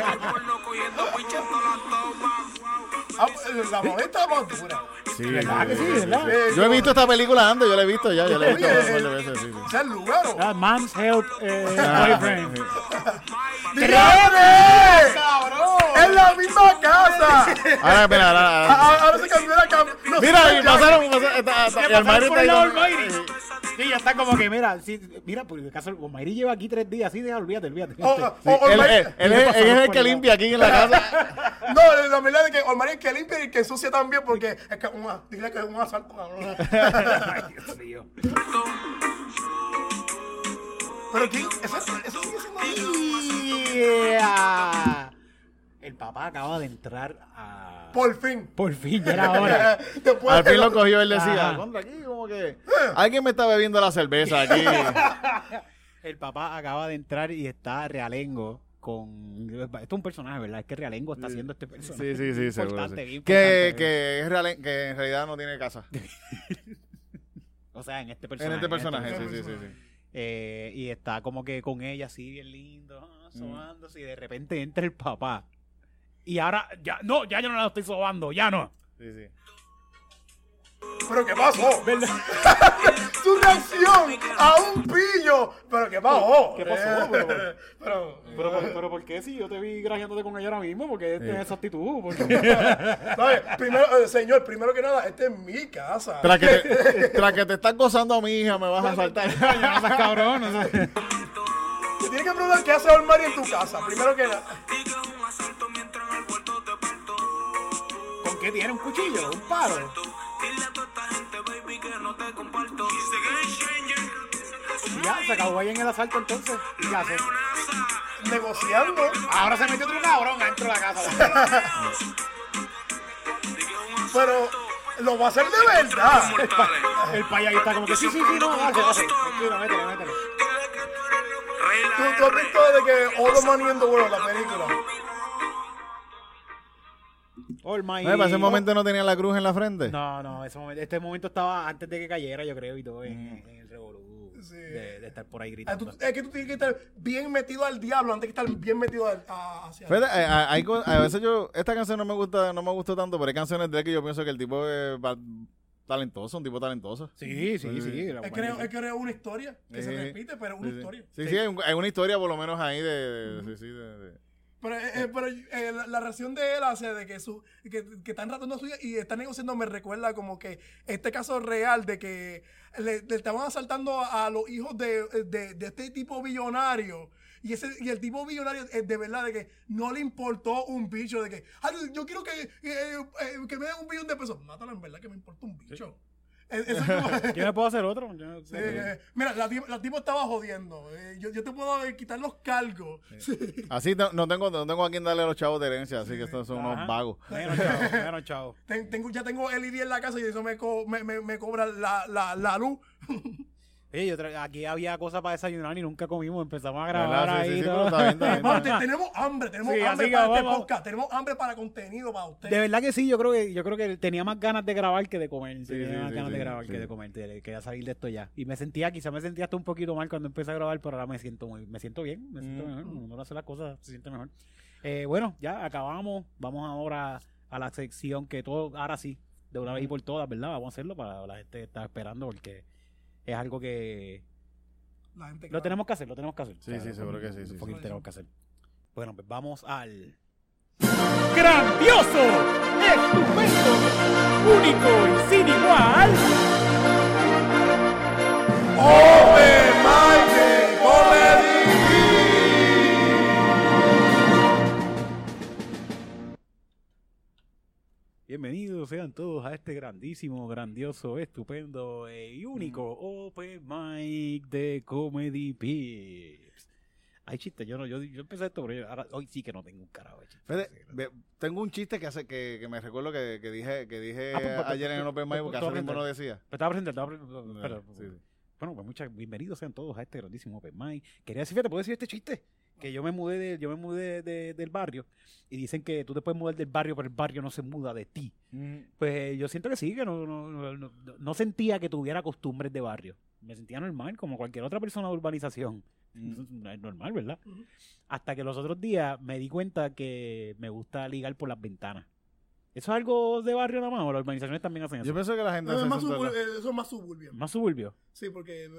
Ah, pues, la molesta más dura. Sí, ¿Verdad que sí, verdad? Yo he visto esta película antes, yo la he visto ya, yo la he visto Oye, el- veces, sí, sí. O sea, el lugar. ¿o? Ah, Man's Health eh, Ah, Boyfriend. sí. ¡Diablo! ¡Cabrón! ¡Es la misma casa! Ahora, mira, ahora, ahora. Ah, Ahora se cambió la cama. Mira, y pasaron, y Almairi está ahí Sí, ya está como que, mira, sí, mira, por el caso, Mayri lleva aquí tres días, así, deja, olvídate, olvídate. Sí, él, Olmar- él- él es, él es el que limpia aquí en la (laughs) casa. No, la verdad es que Olmar es el que limpia y que ensucia también porque es que una, dile que es un asalto, cabrón. (laughs) Ay, Dios mío. Pero ¿quién? Eso, eso sigue siendo Yeah. El papá acaba de entrar a... Por fin. Por fin, ya era hora. (laughs) Después Al fin lo- cogió, él decía, contra aquí, como que alguien me está bebiendo la cerveza aquí. (laughs) El papá acaba de entrar y está realengo con... Esto es un personaje, ¿verdad? Es que realengo está haciendo este personaje. Sí, sí, sí, (laughs) seguro. Sí. Que, que, es real, que en realidad no tiene casa. (laughs) O sea, en este En personaje. este personaje, sí, personaje. sí, sí. sí. Eh, y está como que con ella así bien lindo, ah, Mm. sobándose, y de repente entra el papá. Y ahora, ya, no, ya yo no la estoy sobando, ya no. sí, sí. ¿Pero qué pasó? (laughs) Su (laughs) reacción a un pillo. ¿Pero qué pasó? ¿Qué pasó? Pero- (laughs) Pero, Pero, por- pero ¿por qué si yo te vi grajeándote con ella ahora mismo? Porque tiene esa actitud. Primero, eh, señor, primero que nada, esta es mi casa. Tras que, te, tras que te estás gozando a mi hija, me vas a saltar. no seas cabrón. o sea. Te tienes que preguntar qué hace Olmar en tu casa. Primero que nada. Di que es un asalto mientras en el puerto te parto. ¿Con qué tiene? ¿Un cuchillo? ¿Un palo? Ya, se acabó ahí en el asalto entonces. ¿Y qué hace? Negociando. Ahora se metió otro cabrón dentro de la casa. (laughs) Pero lo va a hacer de verdad. El pay ahí está como que sí, sí, sí, no, dale, dale. Tranquilo, métele, métele. ¿Tú, tú has visto de que All the Money in the World, la película? My... No, para ese momento no tenía la cruz en la frente. No, no, ese momento, este momento estaba antes de que cayera, yo creo, y todo en, en el revolú Sí. de, de estar por ahí Ah, tú- gritando. Es que tú tienes que estar bien metido al diablo antes que estar bien metido al- a- hacia Fíjate, eh, a, hay a veces yo, esta canción no me gusta, no me gustó tanto, pero hay canciones de él que yo pienso que el tipo es va- talentoso, un tipo talentoso. Sí, sí, sí. la Es que es que es una historia que se Sí. repite, pero es una Sí, sí. historia. Sí, sí, hay, un- hay una historia por lo menos ahí de, de- sí, sí, de- de- Pero, eh, eh, pero eh, la, la reacción de él hace de que su que, que están ratando suya y están negociando me recuerda como que este caso real de que le, le estaban asaltando a, a los hijos de, de- de este tipo billonario. Y ese y el tipo billonario eh, de verdad de que no le importó un bicho de que "Ay, yo quiero que, eh, que me den un billón de pesos mátalo en verdad que me importa un bicho eso es como- (laughs) Yo me puedo hacer otro. No- Sí, eh, mira, la, la tipo estaba jodiendo. Eh, yo, yo te puedo eh, quitar los cargos. Sí. Así no, no tengo, no tengo a quien darle a los chavos de herencia, así que estos son Ajá. unos vagos. Menos chavo, menos chavo. (laughs) Ten- tengo, ya tengo LED en la casa y eso me, co- me, me, me cobra la, la, la luz. (laughs) Oye, yo tra- aquí había cosas para desayunar y nunca comimos. Empezamos a ¿Verdad? grabar Sí, sí, ahí. sí, todo. pero está bien, está bien, está Mano, bien. te- tenemos hambre, tenemos Sí, hambre para este podcast, tenemos hambre para contenido para usted. De verdad que sí, yo creo que yo creo que tenía más ganas de grabar que de comer. Sí, tenía sí, más sí, ganas sí, de grabar sí. que de comer. Quería salir de esto ya. Y me sentía, quizá me sentía hasta un poquito mal cuando empecé a grabar, pero ahora me siento muy, me siento bien, me siento Mm. mejor. Cuando uno hace las cosas, se siente mejor. Eh, bueno, ya acabamos. Vamos ahora a la sección que todo, ahora sí, de una vez y por todas, ¿verdad? Vamos a hacerlo para la gente que está esperando porque es algo que La gente que lo tenemos que hacer, lo tenemos que hacer. Sí, sí, seguro que sí, sí, Porque sí. tenemos que hacer. Bueno, pues vamos al. ¡Grandioso! ¡Estupendo! ¡Único y sin igual! Bienvenidos sean todos a este grandísimo, grandioso, estupendo e y único Open Mic de Comedy Pips. Hay chistes, yo no, yo, yo empecé esto, pero yo- ahora, hoy sí que no tengo un carajo de ve- tengo un chiste que hace que, que me recuerdo que, que dije que dije Ah, pues, pues, ayer en el Open Mic porque hace tiempo pues, no decía. Pero estaba presente, estaba presente, pero- Sí, sí. Bueno, pues muchas bienvenidos sean todos a este grandísimo Open Mic. Quería decir, fíjate, ¿puedo decir este chiste? Que yo me mudé, de, yo me mudé de- del barrio y dicen que tú te puedes mudar del barrio, pero el barrio no se muda de ti. Pues yo siento que sí, que no, no, no, no- no sentía que tuviera costumbres de barrio. Me sentía normal, como cualquier otra persona de urbanización. Mm. Es normal, ¿verdad? Hasta que los otros días me di cuenta que me gusta ligar por las ventanas. ¿Eso es algo de barrio nada más o las urbanizaciones también hacen eso? Yo pienso que la gente No, es hace más eso suburbio, eh, eso es más suburbio. Más suburbio. Sí, porque eh,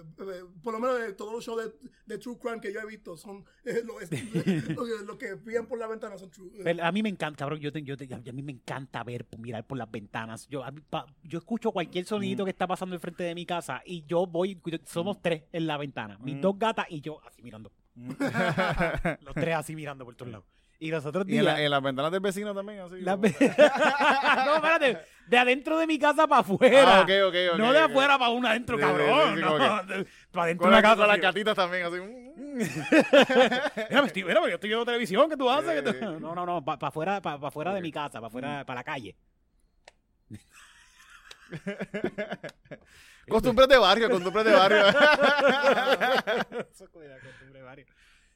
por lo menos todos los shows de, de True Crime que yo he visto son eh, lo, es- (laughs) lo que, lo que pillan por la ventana son True. Pero a mí me encanta, cabrón. Yo, te- yo te- a mí me encanta ver, mirar por las ventanas. Yo, a mí pa- yo escucho cualquier sonidito que está pasando enfrente de mi casa y yo voy. yo- somos tres en la ventana. Mis Mm. dos gatas y yo así mirando. (laughs) Los tres así mirando por todos lados. Y los otros y días. en, la- en las ventanas del vecino también, así. las como- ve- (laughs) no, espérate. De adentro de mi casa para afuera. Ah, ok, ok, ok, no de afuera para una adentro, Sí, cabrón. sí, no, para adentro de la, casa. las gatitas también, así. mm. (laughs) Mira, estoy, mira, yo estoy viendo televisión, ¿qué tú haces? ¿Qué tú- Sí. No, no, no, para afuera, pa, pa de mi casa, para afuera, para la calle. (laughs) Costumbres de barrio, costumbres de barrio. Eso es costumbre de barrio.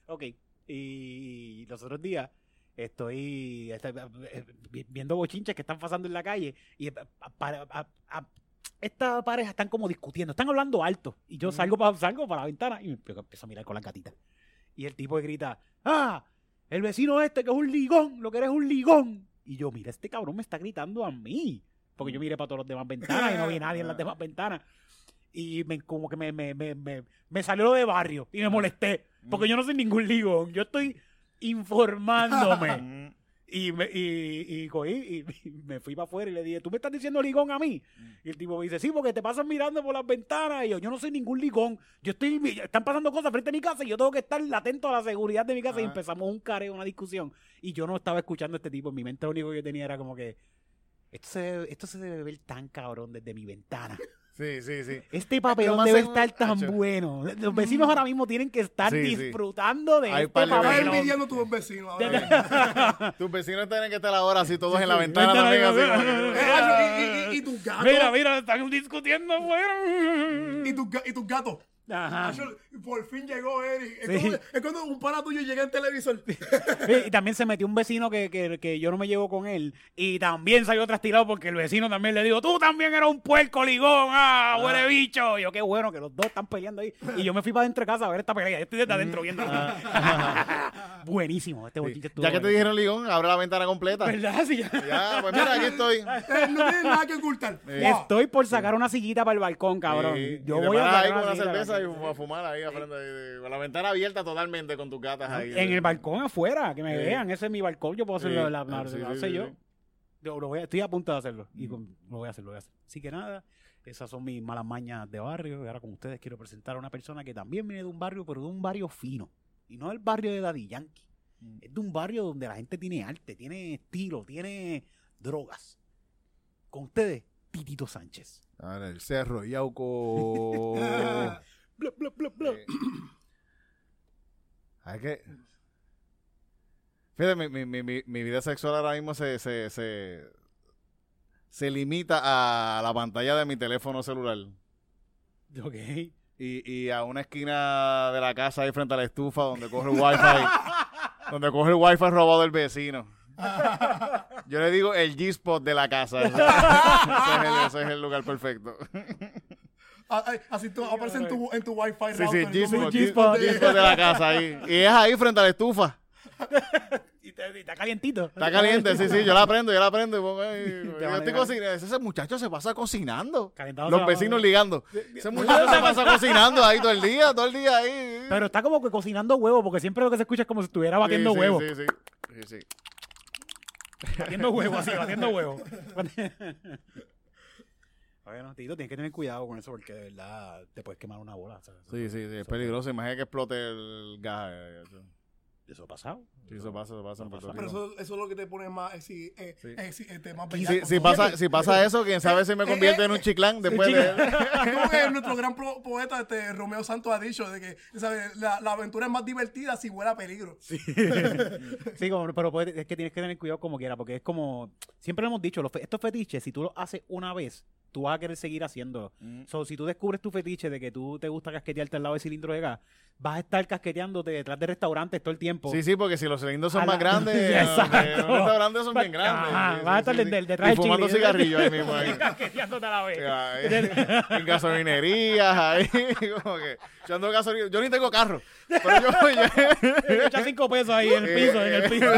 Ok, y los otros días estoy, estoy, eh, vi- viendo bochinches que están pasando en la calle y eh, pa- para- a- a- esta pareja están como discutiendo, están hablando alto y yo salgo para salgo para la ventana y me empiezo, a mirar con las gatitas. Y el tipo grita, ah, el vecino este que es un ligón, lo que eres un ligón. Y yo, mira, este cabrón me está gritando a mí. Porque yo miré para todas las demás ventanas y no vi nadie en las demás ventanas. Y me, como que me, me, me, me, me salió lo de barrio y me molesté. Porque yo no soy ningún ligón. Yo estoy informándome. (laughs) Mm. Y me, y, y cogí y, y (laughs) me fui para afuera y le dije, ¿tú me estás diciendo ligón a mí? Y el tipo me dice, sí, porque te pasan mirando por las ventanas. Y yo, yo no soy ningún ligón. Yo estoy, están pasando cosas frente a mi casa y yo tengo que estar atento a la seguridad de mi casa. Y Ah. empezamos un careo, una discusión. Y yo no estaba escuchando a este tipo. En mi mente lo único que yo tenía era como que, esto se, esto se debe ver tan cabrón desde mi ventana. (laughs) Sí, sí, sí. Este papelón debe seguro- estar tan Acho. bueno. Los vecinos ahora mismo tienen que estar Sí, sí. disfrutando de Hay este de Estás papelón. envidiando a tus vecinos. ahora. (laughs) Tus vecinos tienen que estar ahora así todos en la sí. ventana también. Así, y, y, y, y tus gatos. Mira, mira, están discutiendo afuera. Y tus tus gatos. Ajá. Por fin llegó Eric. Es, Sí. como- es cuando un pana tuyo llega en televisor. (laughs) Y también se metió un vecino que, que, que yo no me llevo con él. Y también salió trastirado porque el vecino también le dijo, tú también eras un puerco ligón, ah, huele bicho. Y yo, qué bueno que los dos están peleando ahí. Y yo me fui para adentro de casa a ver esta pelea. Yo estoy desde adentro viendo. (laughs) Buenísimo, este estuvo ya que te dijeron ligón, abre la ventana completa. ¿Verdad? Sí, ya. Ya, pues mira, aquí estoy. (laughs) Eh, no tiene nada que ocultar. Estoy por sacar una sillita para el balcón, cabrón. Sí, Yo voy a sacar ahí con una cerveza y a fumar ahí, a frente, de- con la ventana abierta totalmente con tus gatas ahí. En el balcón afuera, que me Sí. vean. Ese es mi balcón, yo puedo Sí. hacerlo. La, Ah, la- lo sí, sé sí, yo. sí. Yo lo voy a- estoy a punto de hacerlo. Y con- lo voy a hacer, lo voy a hacer. Así que nada, esas son mis malas mañas de barrio. Y ahora con ustedes quiero presentar a una persona que también viene de un barrio, pero de un barrio fino. Y no del barrio de Daddy Yankee. Mm. Es de un barrio donde la gente tiene arte, tiene estilo, tiene drogas. Con ustedes, Titito Sánchez. Ahora, el cerro, Yauco. (laughs) Bla, bla, bla, bla. Eh, Hay que. Fíjate, mi, mi, mi, mi- vida sexual ahora mismo se, se, se, se limita a la pantalla de mi teléfono celular. Ok. Y, y a una esquina de la casa ahí frente a la estufa donde coge el wifi. (laughs) donde coge el wifi robado del vecino. Yo le digo el G-spot de la casa. ese, es el, ese es el lugar perfecto. Ah, Así tú aparece en tu, en tu wifi Sí, sí, G-spot, de la casa ahí. Y es ahí frente a la estufa. (laughs) Y, te- y está calientito. Está caliente, sí, sí, yo la prendo, yo la prendo. Y pongo ahí, (laughs) yo van a estoy llegar. cocinando. Ese muchacho se pasa cocinando. Calentándose Los vecinos ligando. Ese muchacho se pasa cocinando ahí todo el día, todo el día ahí. Pero está como que cocinando huevo, porque siempre lo que se escucha es como si estuviera batiendo Sí, sí, huevo. Sí, sí, sí, sí. Batiendo huevo, así, batiendo huevo. (laughs) bueno, Tito, tienes que tener cuidado con eso porque de verdad te puedes quemar una bola. ¿sabes? Sí, sí, sí, es peligroso. Imagina que explote el gas. eh, eso. Eso ha pasado. Sí, eso pasa, eso pasa en Puerto Pero Rico. eso, eso es lo que te pone más, exi, eh, Sí. exi- este, más Si, bellaco. si pasa, si pasa eso, quién sabe si me convierte en un chiclán después de... (laughs) Como que nuestro gran pro- poeta este, Romeo Santos ha dicho de que ¿sabes? La, la aventura es más divertida si huele a peligro. (laughs) Sí, como- pero puede- es que tienes que tener cuidado como quiera, porque es como, siempre lo hemos dicho, los fe- estos fetiches, si tú los haces una vez, tú vas a querer seguir haciendo. Mm. So, si tú descubres tu fetiche de que tú te gusta casquetearte al lado del cilindro de gas, vas a estar casqueteándote detrás de restaurantes todo el tiempo. Sí, sí, porque si los cilindros son A la- más grandes, (laughs) eh, los restaurantes son bien Va- grandes. Ajá, Sí, vas a estar sí, de- sí. detrás Y del fumando cigarrillos ahí mismo. Ahí. (laughs) casqueteándote a la vez. En gasolinerías, ahí, (laughs) como que echando gasolina. Yo ni tengo carro, pero yo, yo- Echa cinco pesos ahí en el piso, en el piso.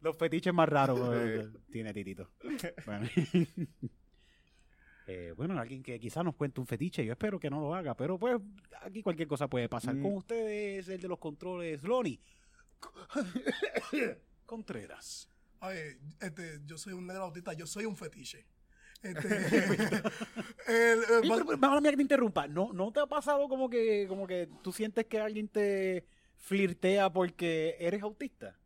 Los fetiches más raros (laughs) tiene Titito. Bueno. (laughs) Eh, bueno, alguien que quizás nos cuente un fetiche, yo espero que no lo haga, pero pues aquí cualquier cosa puede pasar. Mm. Con ustedes, el de los controles, Loni. (coughs) Contreras. Oye, este, yo soy un negro autista, yo soy un fetiche. Este, (laughs) el, pero, pero, mía que te interrumpa. ¿No, ¿No te ha pasado como que, como que tú sientes que alguien te flirtea porque eres autista?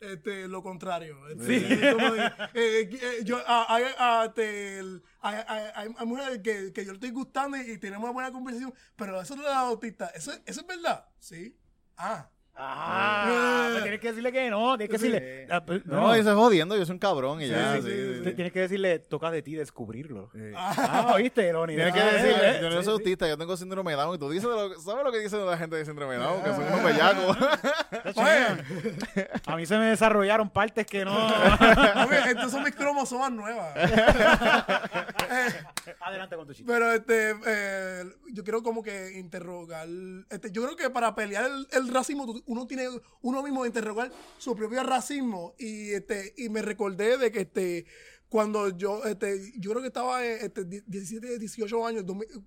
Este, lo contrario. Sí. Este, de- eh, eh, yo, hay, ah, este, hay, mujeres que, que yo le estoy gustando y, y tenemos una buena conversación, pero eso no es autista. ¿Eso, ¿Eso es verdad? Sí. Ah. Ah, pues tienes que decirle que no, tienes que Sí. decirle. ah, pues, No, eso es jodiendo, yo soy un cabrón y ya. sí, sí, sí, sí, sí. Te- Tienes que decirle, toca de ti descubrirlo. Ah, ¿oíste, Loni? Tienes que Ah, decirle, eh, yo no soy sí. autista, yo tengo síndrome de Down y tú dices, lo- ¿sabes lo que dicen la gente de síndrome de Down? Que son unos bellacos. (laughs) Oye, A mí se me desarrollaron partes que no. (laughs) oye, estas son mis cromosomas nuevas. Eh, (laughs) Adelante con tu chiste. Pero este, eh, yo quiero como que interrogar, este, yo creo que para pelear el, el racismo tú- uno tiene uno mismo interrogar su propio racismo. Y este y me recordé de que este cuando yo este yo creo que estaba eh, este, die- 17, 18 años, 2000, eh,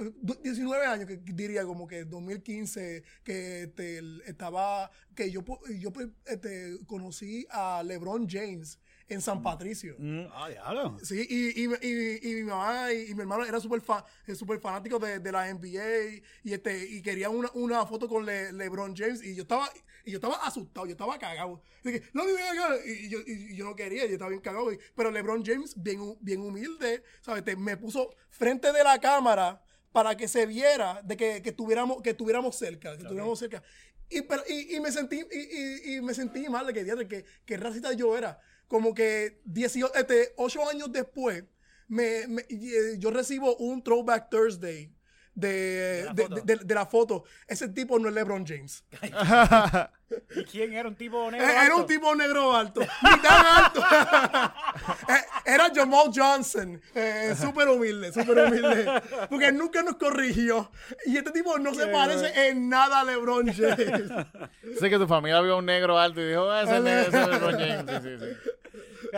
eh, 19 años que diría como que 2015 que este, estaba que yo yo este, conocí a LeBron James en San Patricio. Ah, diablo. Sí, y, y, y, y mi mamá y, mi hermano eran súper fa, eh, súper fanáticos de, de la NBA y este y querían una, una foto con Le- LeBron James y yo estaba y yo estaba asustado, yo estaba cagado. Dije, no, no, no, no", y, yo, y yo no quería, yo estaba bien cagado. Pero LeBron James, bien, bien humilde, ¿sabes? Te- me puso frente de la cámara para que se viera de que, que tuviéramos que tuviéramos cerca, que tuviéramos cerca. Y, pero, y, y me sentí y, y- y me sentí mal de que, que, que racista yo era. Como que 18, este, 8 años después, me, eh, yo recibo un Throwback Thursday de, la de, foto. de- de la foto. Ese tipo no es LeBron James. ¿Y quién era un tipo Eh, negro? Era alto? un tipo negro alto, ni tan alto. (laughs) Eh, Era Jamal Johnson, eh, súper humilde, súper humilde. Porque nunca nos corrigió. Y este tipo no se parece en nada a LeBron James. (laughs) sé que tu familia vio a un negro alto y dijo, "Ah, ese (laughs) es LeBron James. Sí, sí, sí.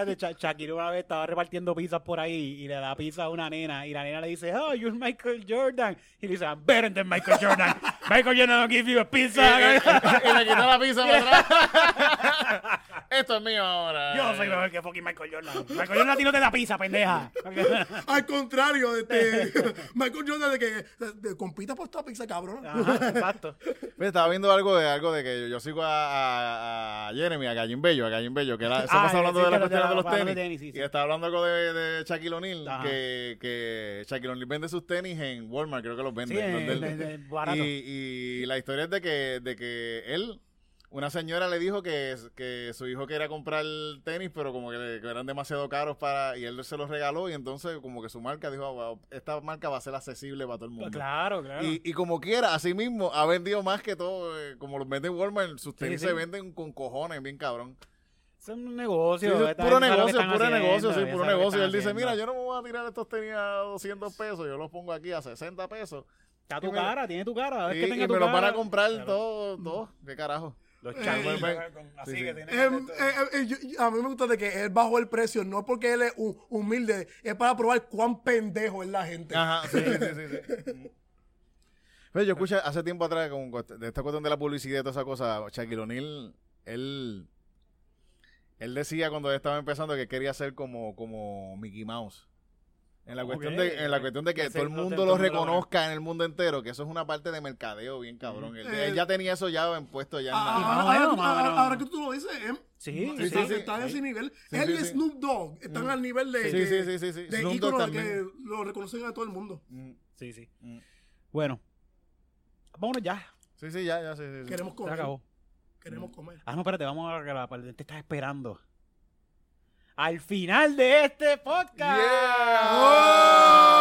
Shakira una vez estaba repartiendo pizzas por ahí y le da pizza a una nena y la nena le dice, oh, you're Michael Jordan. Y le dice, I'm better than Michael Jordan. (laughs) Michael Jordan will give you a pizza. y le quitó la pizza para (laughs) atrás. Esto es mío ahora. Yo soy mejor que fucking Michael Jordan. Michael Jordan a ti no te da pizza, pendeja. (laughs) Al contrario, este, Michael Jordan de que de- de- compita por esta pizza, cabrón. Ajá, exacto. Mira, estaba viendo algo de algo de que yo, yo sigo a, a, a Jeremy, a Gallín Bello, a Gallín Bello, que era, se Ah, pasa hablando sí, de la cuestión la- de los hablando tenis. de tenis, sí, sí. Y estaba hablando algo de, de Shaquille O'Neal, que, que Shaquille O'Neal vende sus tenis en Walmart, creo que los vende. Sí, barato. y, y la historia es de que, de que él, una señora le dijo que, que su hijo quería comprar tenis, pero como que, le- que eran demasiado caros para, y él se los regaló, y entonces como que su marca dijo, "Ah, esta marca va a ser accesible para todo el mundo. Claro, claro. Y, y como quiera, así mismo, ha vendido más que todo, eh, como los vende en Walmart, sus tenis se venden con cojones, bien cabrón. Es un negocio. Sí, es puro negocio, puro haciendo, negocio, sí, puro negocio. Y él dice, mira, yo no me voy a tirar estos tenis a 200 pesos, yo los pongo aquí a 60 pesos. Está tu me- cara, tiene tu cara. Es Y, tu me los van a comprar Claro. todo, todo, qué carajo. Los Eh, Sí, sí. Em, eh, eh, yo- a mí me gusta de que él bajó el precio, no porque él es hu- humilde, es para probar cuán pendejo es la gente. Ajá, sí, sí, sí. sí. (laughs) Pero yo escuché hace tiempo atrás con, de esta cuestión de la publicidad y toda esa cosa, Shaquille O'Neal, él, él decía cuando estaba empezando que quería ser como, como Mickey Mouse. En la cuestión de, en la cuestión de que todo el mundo lo reconozca en el mundo entero, que eso es una parte de mercadeo bien cabrón. Él, Eh, él ya tenía eso ya en puesto ya en la- Ah, más ahora, que tú lo dices, em, Sí, está, sí, sí. está a ese nivel. Sí, Él sí, y sí. Snoop Dogg están al nivel de, Sí, que- sí, sí, sí, sí. de Snoop ícono Dogg que lo reconocen a todo el mundo. Mm, Sí, sí. mm. Bueno. Vámonos ya. Sí, sí, ya, ya, sí, sí, sí. Queremos Se comer. acabó. Queremos comer. Ah, no, espérate, vamos a la parte. Te estás esperando. Al final de este podcast. Yeah.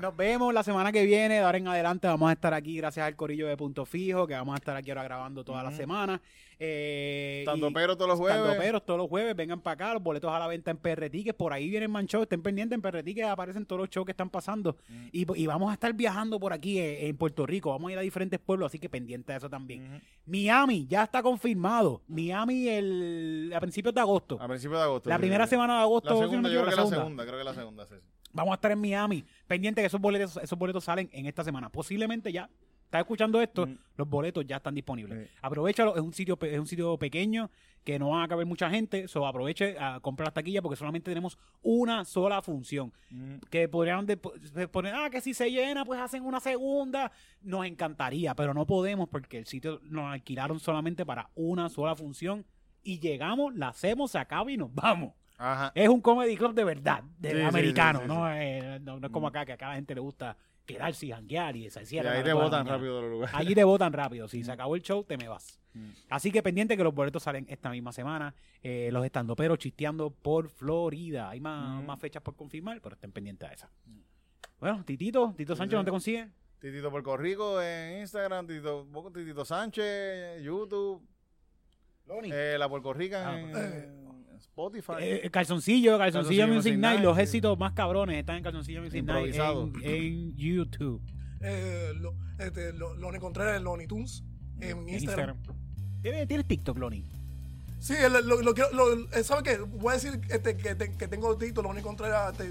Nos vemos la semana que viene. De ahora en adelante vamos a estar aquí gracias al corillo de Punto Fijo, que vamos a estar aquí ahora grabando toda la Ujú. semana. Eh, Tanto pero todos los jueves. Tandoperos todos los jueves, vengan para acá, los boletos a la venta en PR Tickets, por ahí vienen man shows, estén pendientes en PR Tickets, aparecen todos los shows que están pasando. Y, y vamos a estar viajando por aquí eh, en Puerto Rico, vamos a ir a diferentes pueblos, así que pendiente de eso también. Miami, ya está confirmado. Miami el, a principios de agosto. A principios de agosto. La primera semana de agosto. La segunda, yo creo que la segunda. segunda, creo que la segunda, sí. Vamos a estar en Miami. Pendiente que esos boletos, esos boletos salen en esta semana. Posiblemente ya. ¿Estás escuchando esto? Mm. Los boletos ya están disponibles. Sí. Aprovechalo, es un sitio es un sitio pequeño que no va a caber mucha gente, so aproveche a comprar las taquillas porque solamente tenemos una sola función. Mm. Que podrían poner, ah, que si se llena, pues hacen una segunda. Nos encantaría, pero no podemos porque el sitio nos alquilaron solamente para una sola función y llegamos, la hacemos, se acaba y nos vamos. Ajá. Es un comedy club de verdad, de Sí, americano, sí, sí, ¿no? sí. Eh, no, no es como acá que a cada gente le gusta quedarse y janguear y se Y cierra. ahí te botan rápido de los lugares. Allí te votan rápido. Si se acabó el show, te me vas. Mm. Así que pendiente que los boletos salen esta misma semana. Eh, los estandoperos chisteando por Florida. Hay más, Mm. más fechas por confirmar, pero estén pendientes a esa. Bueno, Titito, Tito Sánchez. ¿dónde te consigue? Titito Puerto Rico en Instagram, Titito, Titito Sánchez, YouTube, eh, la Puerto Rica Ah, en, eh. Spotify. Eh, calzoncillo, Calzoncillo Calzoncillo Music Music Night. Night, Los sí. éxitos más cabrones están en Calzoncillo Music Night Improvisado. en, en YouTube. Eh, lo, este, lo, Lonnie Contreras en Lonnie Tunes en En Instagram. ¿Tienes, tienes TikTok, Lonnie? Sí, lo, lo, lo quiero- lo- eh, ¿sabe qué? Voy a decir este, que, te- que tengo título, Lonnie Contreras este,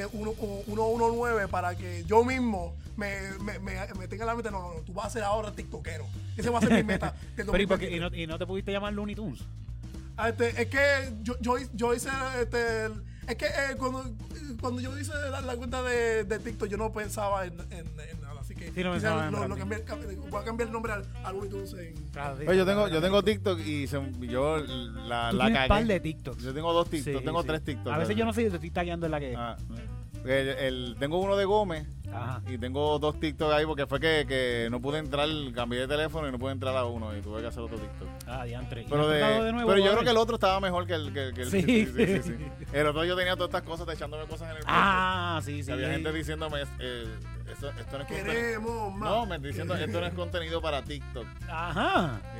eh, uno- uno- 119 para que yo mismo me, me, me, me tenga en la mente, no, no, no, tú vas a ser ahora tiktokero. Ese va a ser mi meta. (laughs) Pero ¿y, por qué- 2023. y no, y no te pudiste llamar Looney Tunes? Ah, este, es que yo, yo, yo hice este, el- es que eh, cuando, cuando yo hice la, la cuenta de, de TikTok yo no pensaba en, en, en nada, así que Sí, no quizás pensaba en lo, lo cambié- voy a cambiar el nombre al, al en Oye, yo tengo, yo tengo TikTok y se- yo la, la tienes par de cagué. TikToks. Yo tengo dos TikToks, Sí, tengo sí. tres TikToks. A veces yo no sé si te estoy tagueando en la que. Ah, el, el- tengo uno de Gómez Ajá. y tengo dos TikTok ahí porque fue que, que no pude entrar, cambié de teléfono y no pude entrar a uno y tuve que hacer otro TikTok. Ah, diantre. ¿Y Pero, de, de nuevo, pero yo creo que el otro estaba mejor que el que, que el Sí. sí, sí, sí. El otro yo tenía todas estas cosas echándome cosas en el cuerpo. Ah, sí, sí. Y había gente diciéndome eh, esto, esto no es contenido. Queremos más. No, me diciendo esto no es contenido para TikTok. Ajá. Sí,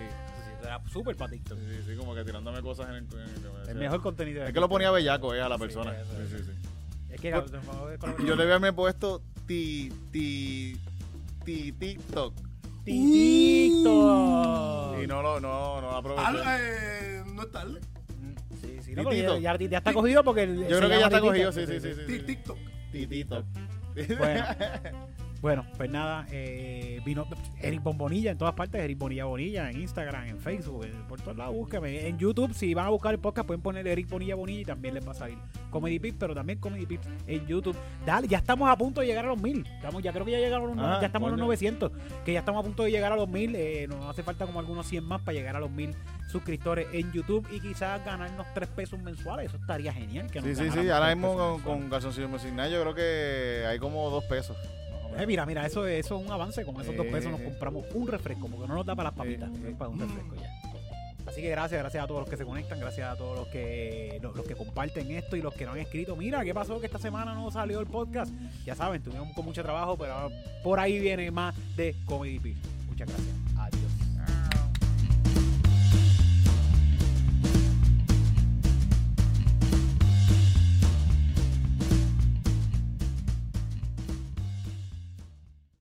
Sí, era súper para TikTok. sí, sí, como que tirándome cosas en el, en el- El mejor contenido. Es que lo ponía bellaco eh, a la Sí, persona. eso, Sí, eso. sí, sí. Es que Yo debía haberme puesto ti, ti, ti, TikTok. TikTok. Y no lo, no, no lo aproveché. Ah, eh, no es tarde. Sí, sí, no, ya, ya, ya está cogido porque. Yo creo que ya está cogido, sí, sí, sí. TikTok. Titito. Bueno, (laughs) bueno, pues nada, eh, vino Eric Bombonilla en todas partes, Eric Bonilla Bonilla en Instagram, en Facebook, en- por todos lados, búsqueme. En YouTube, si van a buscar el podcast, pueden poner Eric Bonilla Bonilla y también les va a salir Comedy Pips, pero también Comedy Pips en YouTube. Dale, ya estamos a punto de llegar a los mil. Estamos, ya creo que ya llegaron, los- Ah, ya estamos en los coño. 900, que ya estamos a punto de llegar a los mil. eh, nos hace falta como algunos 100 más para llegar a los mil suscriptores en YouTube y quizás ganarnos 3 pesos mensuales. Eso estaría genial. Que nos Sí, sí, sí. Ahora mismo con, con Calzoncillo Music Night yo creo que hay como dos pesos. Eh, mira, mira, eso, eso es un avance. Con esos dos Eh, pesos nos eh. compramos un refresco, porque no nos da para las papitas, Eh, es para un refresco ya. Así que gracias, gracias a todos los que se conectan, gracias a todos los que los, los que comparten esto y los que no han escrito. Mira, ¿qué pasó que esta semana no salió el podcast? Ya saben, tuvimos con mucho trabajo, pero por ahí viene más de Comedy Pips. Muchas gracias.